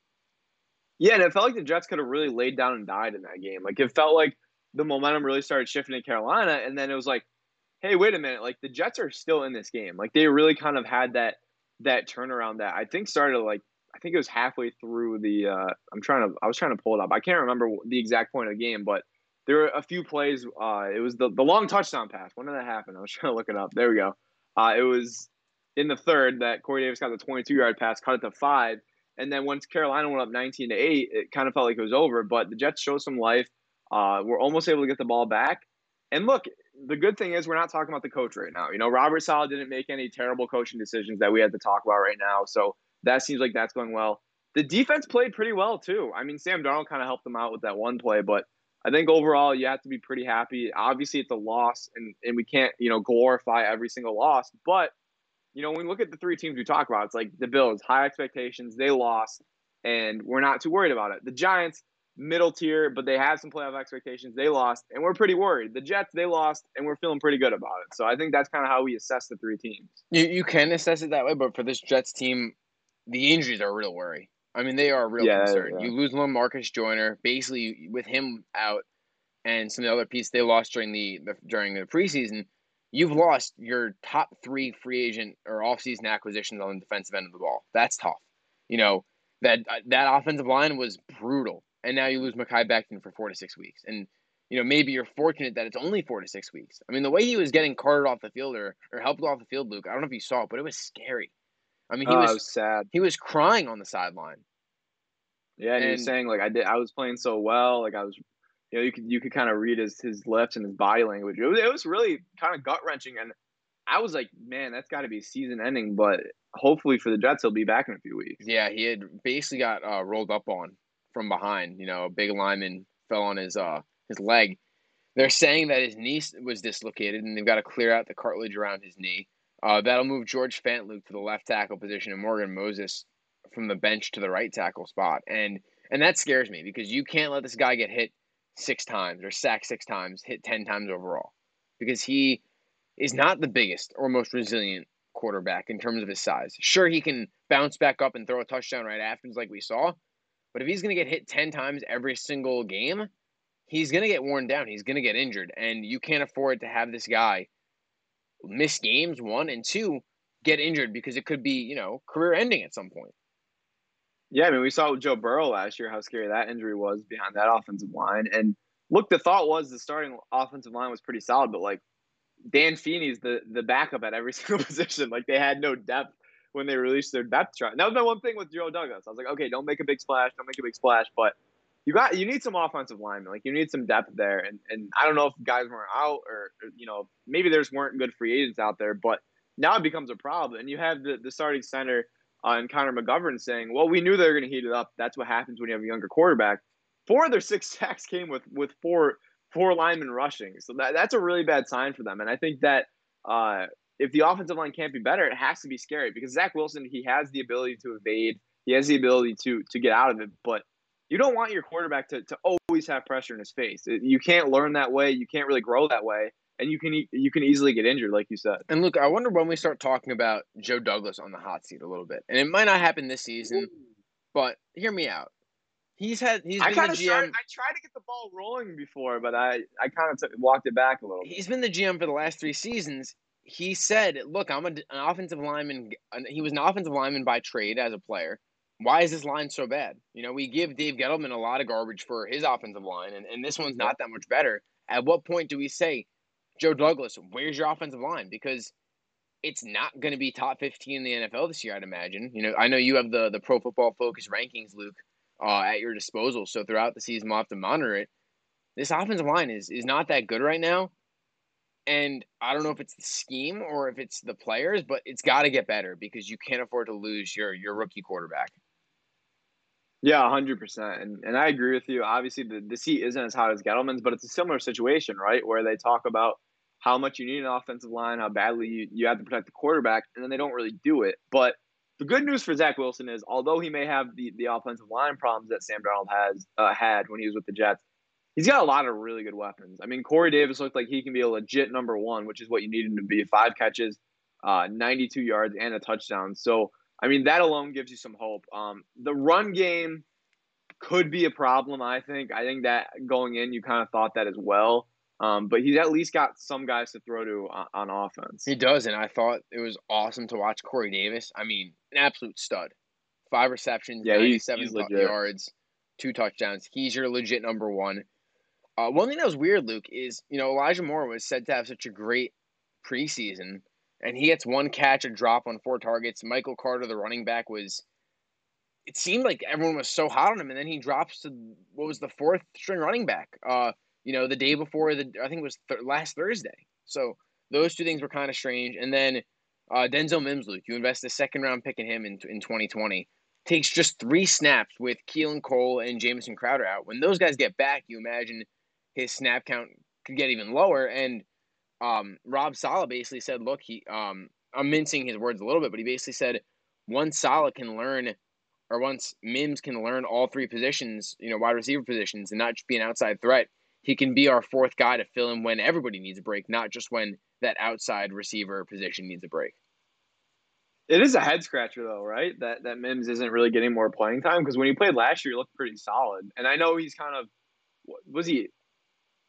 Yeah, and it felt like the Jets could have really laid down and died in that game. Like it felt like the momentum really started shifting in Carolina, and then it was like, hey, wait a minute, like the Jets are still in this game. Like they really kind of had that that turnaround that I think started like I think it was halfway through the. Uh, I'm trying to I was trying to pull it up. I can't remember the exact point of the game, but there were a few plays. Uh, it was the the long touchdown pass. When did that happen? I was trying to look it up. There we go. Uh, it was in the third that Corey Davis got the 22 yard pass, cut it to five. And then once Carolina went up 19 to 8, it kind of felt like it was over. But the Jets showed some life. Uh, we're almost able to get the ball back. And look, the good thing is we're not talking about the coach right now. You know, Robert Saleh didn't make any terrible coaching decisions that we had to talk about right now. So that seems like that's going well. The defense played pretty well too. I mean, Sam Darnold kind of helped them out with that one play, but I think overall you have to be pretty happy. Obviously, it's a loss, and and we can't you know glorify every single loss, but you know, when we look at the three teams we talk about, it's like the Bills, high expectations, they lost, and we're not too worried about it. The Giants, middle tier, but they have some playoff expectations, they lost, and we're pretty worried. The Jets, they lost, and we're feeling pretty good about it. So I think that's kind of how we assess the three teams. You you can assess it that way, but for this Jets team, the injuries are a real worry. I mean, they are a real Yeah, concern. yeah. You lose one, Marcus Joyner, basically with him out, and some of the other pieces they lost during the, the during the preseason. You've lost your top three free agent or offseason acquisitions on the defensive end of the ball. That's tough. You know that that offensive line was brutal, and now you lose Mekhi Becton for four to six weeks, and you know maybe you're fortunate that it's only four to six weeks. I mean, the way he was getting carted off the field or, or helped off the field, Luke. I don't know if you saw it, but it was scary. I mean, he Oh, was was sad. he was crying on the sideline. Yeah, and, he was saying like I did, I was playing so well, like I was, you know, you could you could kind of read his his lips and his body language. It was it was really kind of gut wrenching, and I was like, man, that's got to be season ending. But hopefully for the Jets, he'll be back in a few weeks. Yeah, he had basically got uh, rolled up on from behind. You know, a big lineman fell on his uh his leg. They're saying that his knee was dislocated, and they've got to clear out the cartilage around his knee. Uh, that'll move George Fant, Luke to the left tackle position and Morgan Moses from the bench to the right tackle spot. And and that scares me because you can't let this guy get hit six times or sacked six times, hit ten times overall, because he is not the biggest or most resilient quarterback in terms of his size. Sure, he can bounce back up and throw a touchdown right afterwards, like we saw, but if he's going to get hit 10 times every single game, he's going to get worn down. He's going to get injured. And you can't afford to have this guy miss games, one, and two, get injured because it could be, you know, career ending at some point. Yeah, I mean, we saw with Joe Burrow last year how scary that injury was behind that offensive line. And look, the thought was the starting offensive line was pretty solid, but like Dan Feeney's the the backup at every single position. Like they had no depth when they released their depth chart. That was my one thing with Joe Douglas. I was like, okay, don't make a big splash, don't make a big splash, but you got you need some offensive linemen. Like you need some depth there. And and I don't know if guys weren't out or, you know maybe there's weren't good free agents out there, but now it becomes a problem. And you have the the starting center uh, and Connor McGovern saying, "Well, we knew they were going to heat it up. That's what happens when you have a younger quarterback." Four of their six sacks came with with four four linemen rushing, so that, that's a really bad sign for them. And I think that uh, if the offensive line can't be better, it has to be scary because Zach Wilson he has the ability to evade, he has the ability to to get out of it, but you don't want your quarterback to to always have pressure in his face. You can't learn that way. You can't really grow that way. And you can you can easily get injured, like you said. And look, I wonder when we start talking about Joe Douglas on the hot seat a little bit. And it might not happen this season, but hear me out. He's had he's I been the GM. tried, I tried to get the ball rolling before, but I I kind of walked it back a little. Bit. He's been the GM for the last three seasons. He said, "Look, I'm a, an offensive lineman. He was an offensive lineman by trade as a player. Why is this line so bad? You know, we give Dave Gettleman a lot of garbage for his offensive line, and, and this one's not that much better. At what point do we say, Joe Douglas, where's your offensive line? Because it's not going to be top 15 in the NFL this year, I'd imagine. You know, I know you have the the Pro Football Focus rankings, Luke, uh, at your disposal. So throughout the season, we'll have to monitor it. This offensive line is is not that good right now, and I don't know if it's the scheme or if it's the players, but it's got to get better because you can't afford to lose your your rookie quarterback. Yeah, hundred percent, and and I agree with you. Obviously, the the seat isn't as hot as Gettleman's, but it's a similar situation, right? Where they talk about how much you need an offensive line, how badly you, you have to protect the quarterback, and then they don't really do it. But the good news for Zach Wilson is, although he may have the, the offensive line problems that Sam Darnold has uh, had when he was with the Jets, he's got a lot of really good weapons. I mean, Corey Davis looked like he can be a legit number one, which is what you need him to be. Five catches, uh, 92 yards, and a touchdown. So, I mean, that alone gives you some hope. Um, the run game could be a problem, I think. I think that going in, you kind of thought that as well. Um, but he's at least got some guys to throw to on, on offense. He does, and I thought it was awesome to watch Corey Davis. I mean, an absolute stud. Five receptions, Yeah, he's- 97 he's legit. yards, two touchdowns. He's your legit number one. Uh, one thing that was weird, Luke, is you know Elijah Moore was said to have such a great preseason, and he gets one catch, a drop on four targets. Michael Carter, the running back, was. It seemed like everyone was so hot on him, and then he drops to what was the fourth string running back. Uh, you know, the day before the I think it was th- last Thursday. So those two things were kind of strange. And then uh, Denzel Mims, Luke, you invest a second round pick in him in in 2020. Takes just three snaps with Keelan Cole and Jamison Crowder out. When those guys get back, you imagine his snap count could get even lower. And um, Rob Saleh basically said, "Look, he um, I'm mincing his words a little bit, but he basically said once Saleh can learn." Or once Mims can learn all three positions, you know, wide receiver positions, and not just be an outside threat, he can be our fourth guy to fill in when everybody needs a break, not just when that outside receiver position needs a break. It is a head scratcher though, right? That that Mims isn't really getting more playing time because when he played last year, he looked pretty solid. And I know he's kind of was he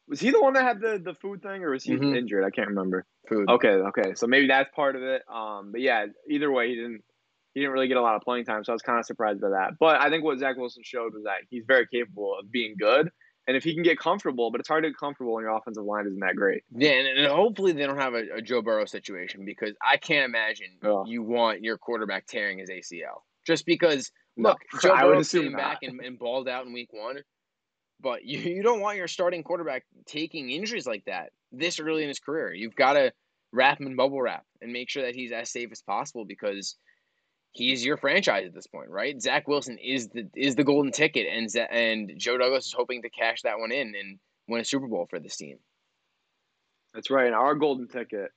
was he the one that had the the food thing or was he Mhm. injured? I can't remember. Food. Okay, okay, so maybe that's part of it. Um, but yeah, either way, he didn't he didn't really get a lot of playing time, so I was kind of surprised by that. But I think what Zach Wilson showed was that he's very capable of being good, and if he can get comfortable, but it's hard to get comfortable when your offensive line isn't that great. Yeah, and, and hopefully they don't have a, a Joe Burrow situation because I can't imagine Ugh. you want your quarterback tearing his ACL. Just because, No, look, Joe I Burrow came back and, and balled out in week one, but you, you don't want your starting quarterback taking injuries like that this early in his career. You've got to wrap him in bubble wrap and make sure that he's as safe as possible because he's your franchise at this point, right? Zach Wilson is the is the golden ticket, and and Joe Douglas is hoping to cash that one in and win a Super Bowl for this team. That's right. And our golden ticket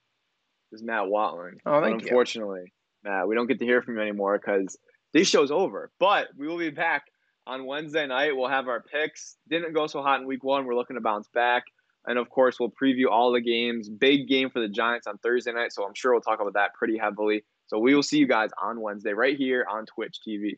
is Matt Watling. Oh, thank you. unfortunately, Matt, we don't get to hear from you anymore because this show's over. But we will be back on Wednesday night. We'll have our picks. Didn't go so hot in week one. We're looking to bounce back. And of course, we'll preview all the games. Big game for the Giants on Thursday night. So I'm sure we'll talk about that pretty heavily. So we will see you guys on Wednesday right here on Twitch TV.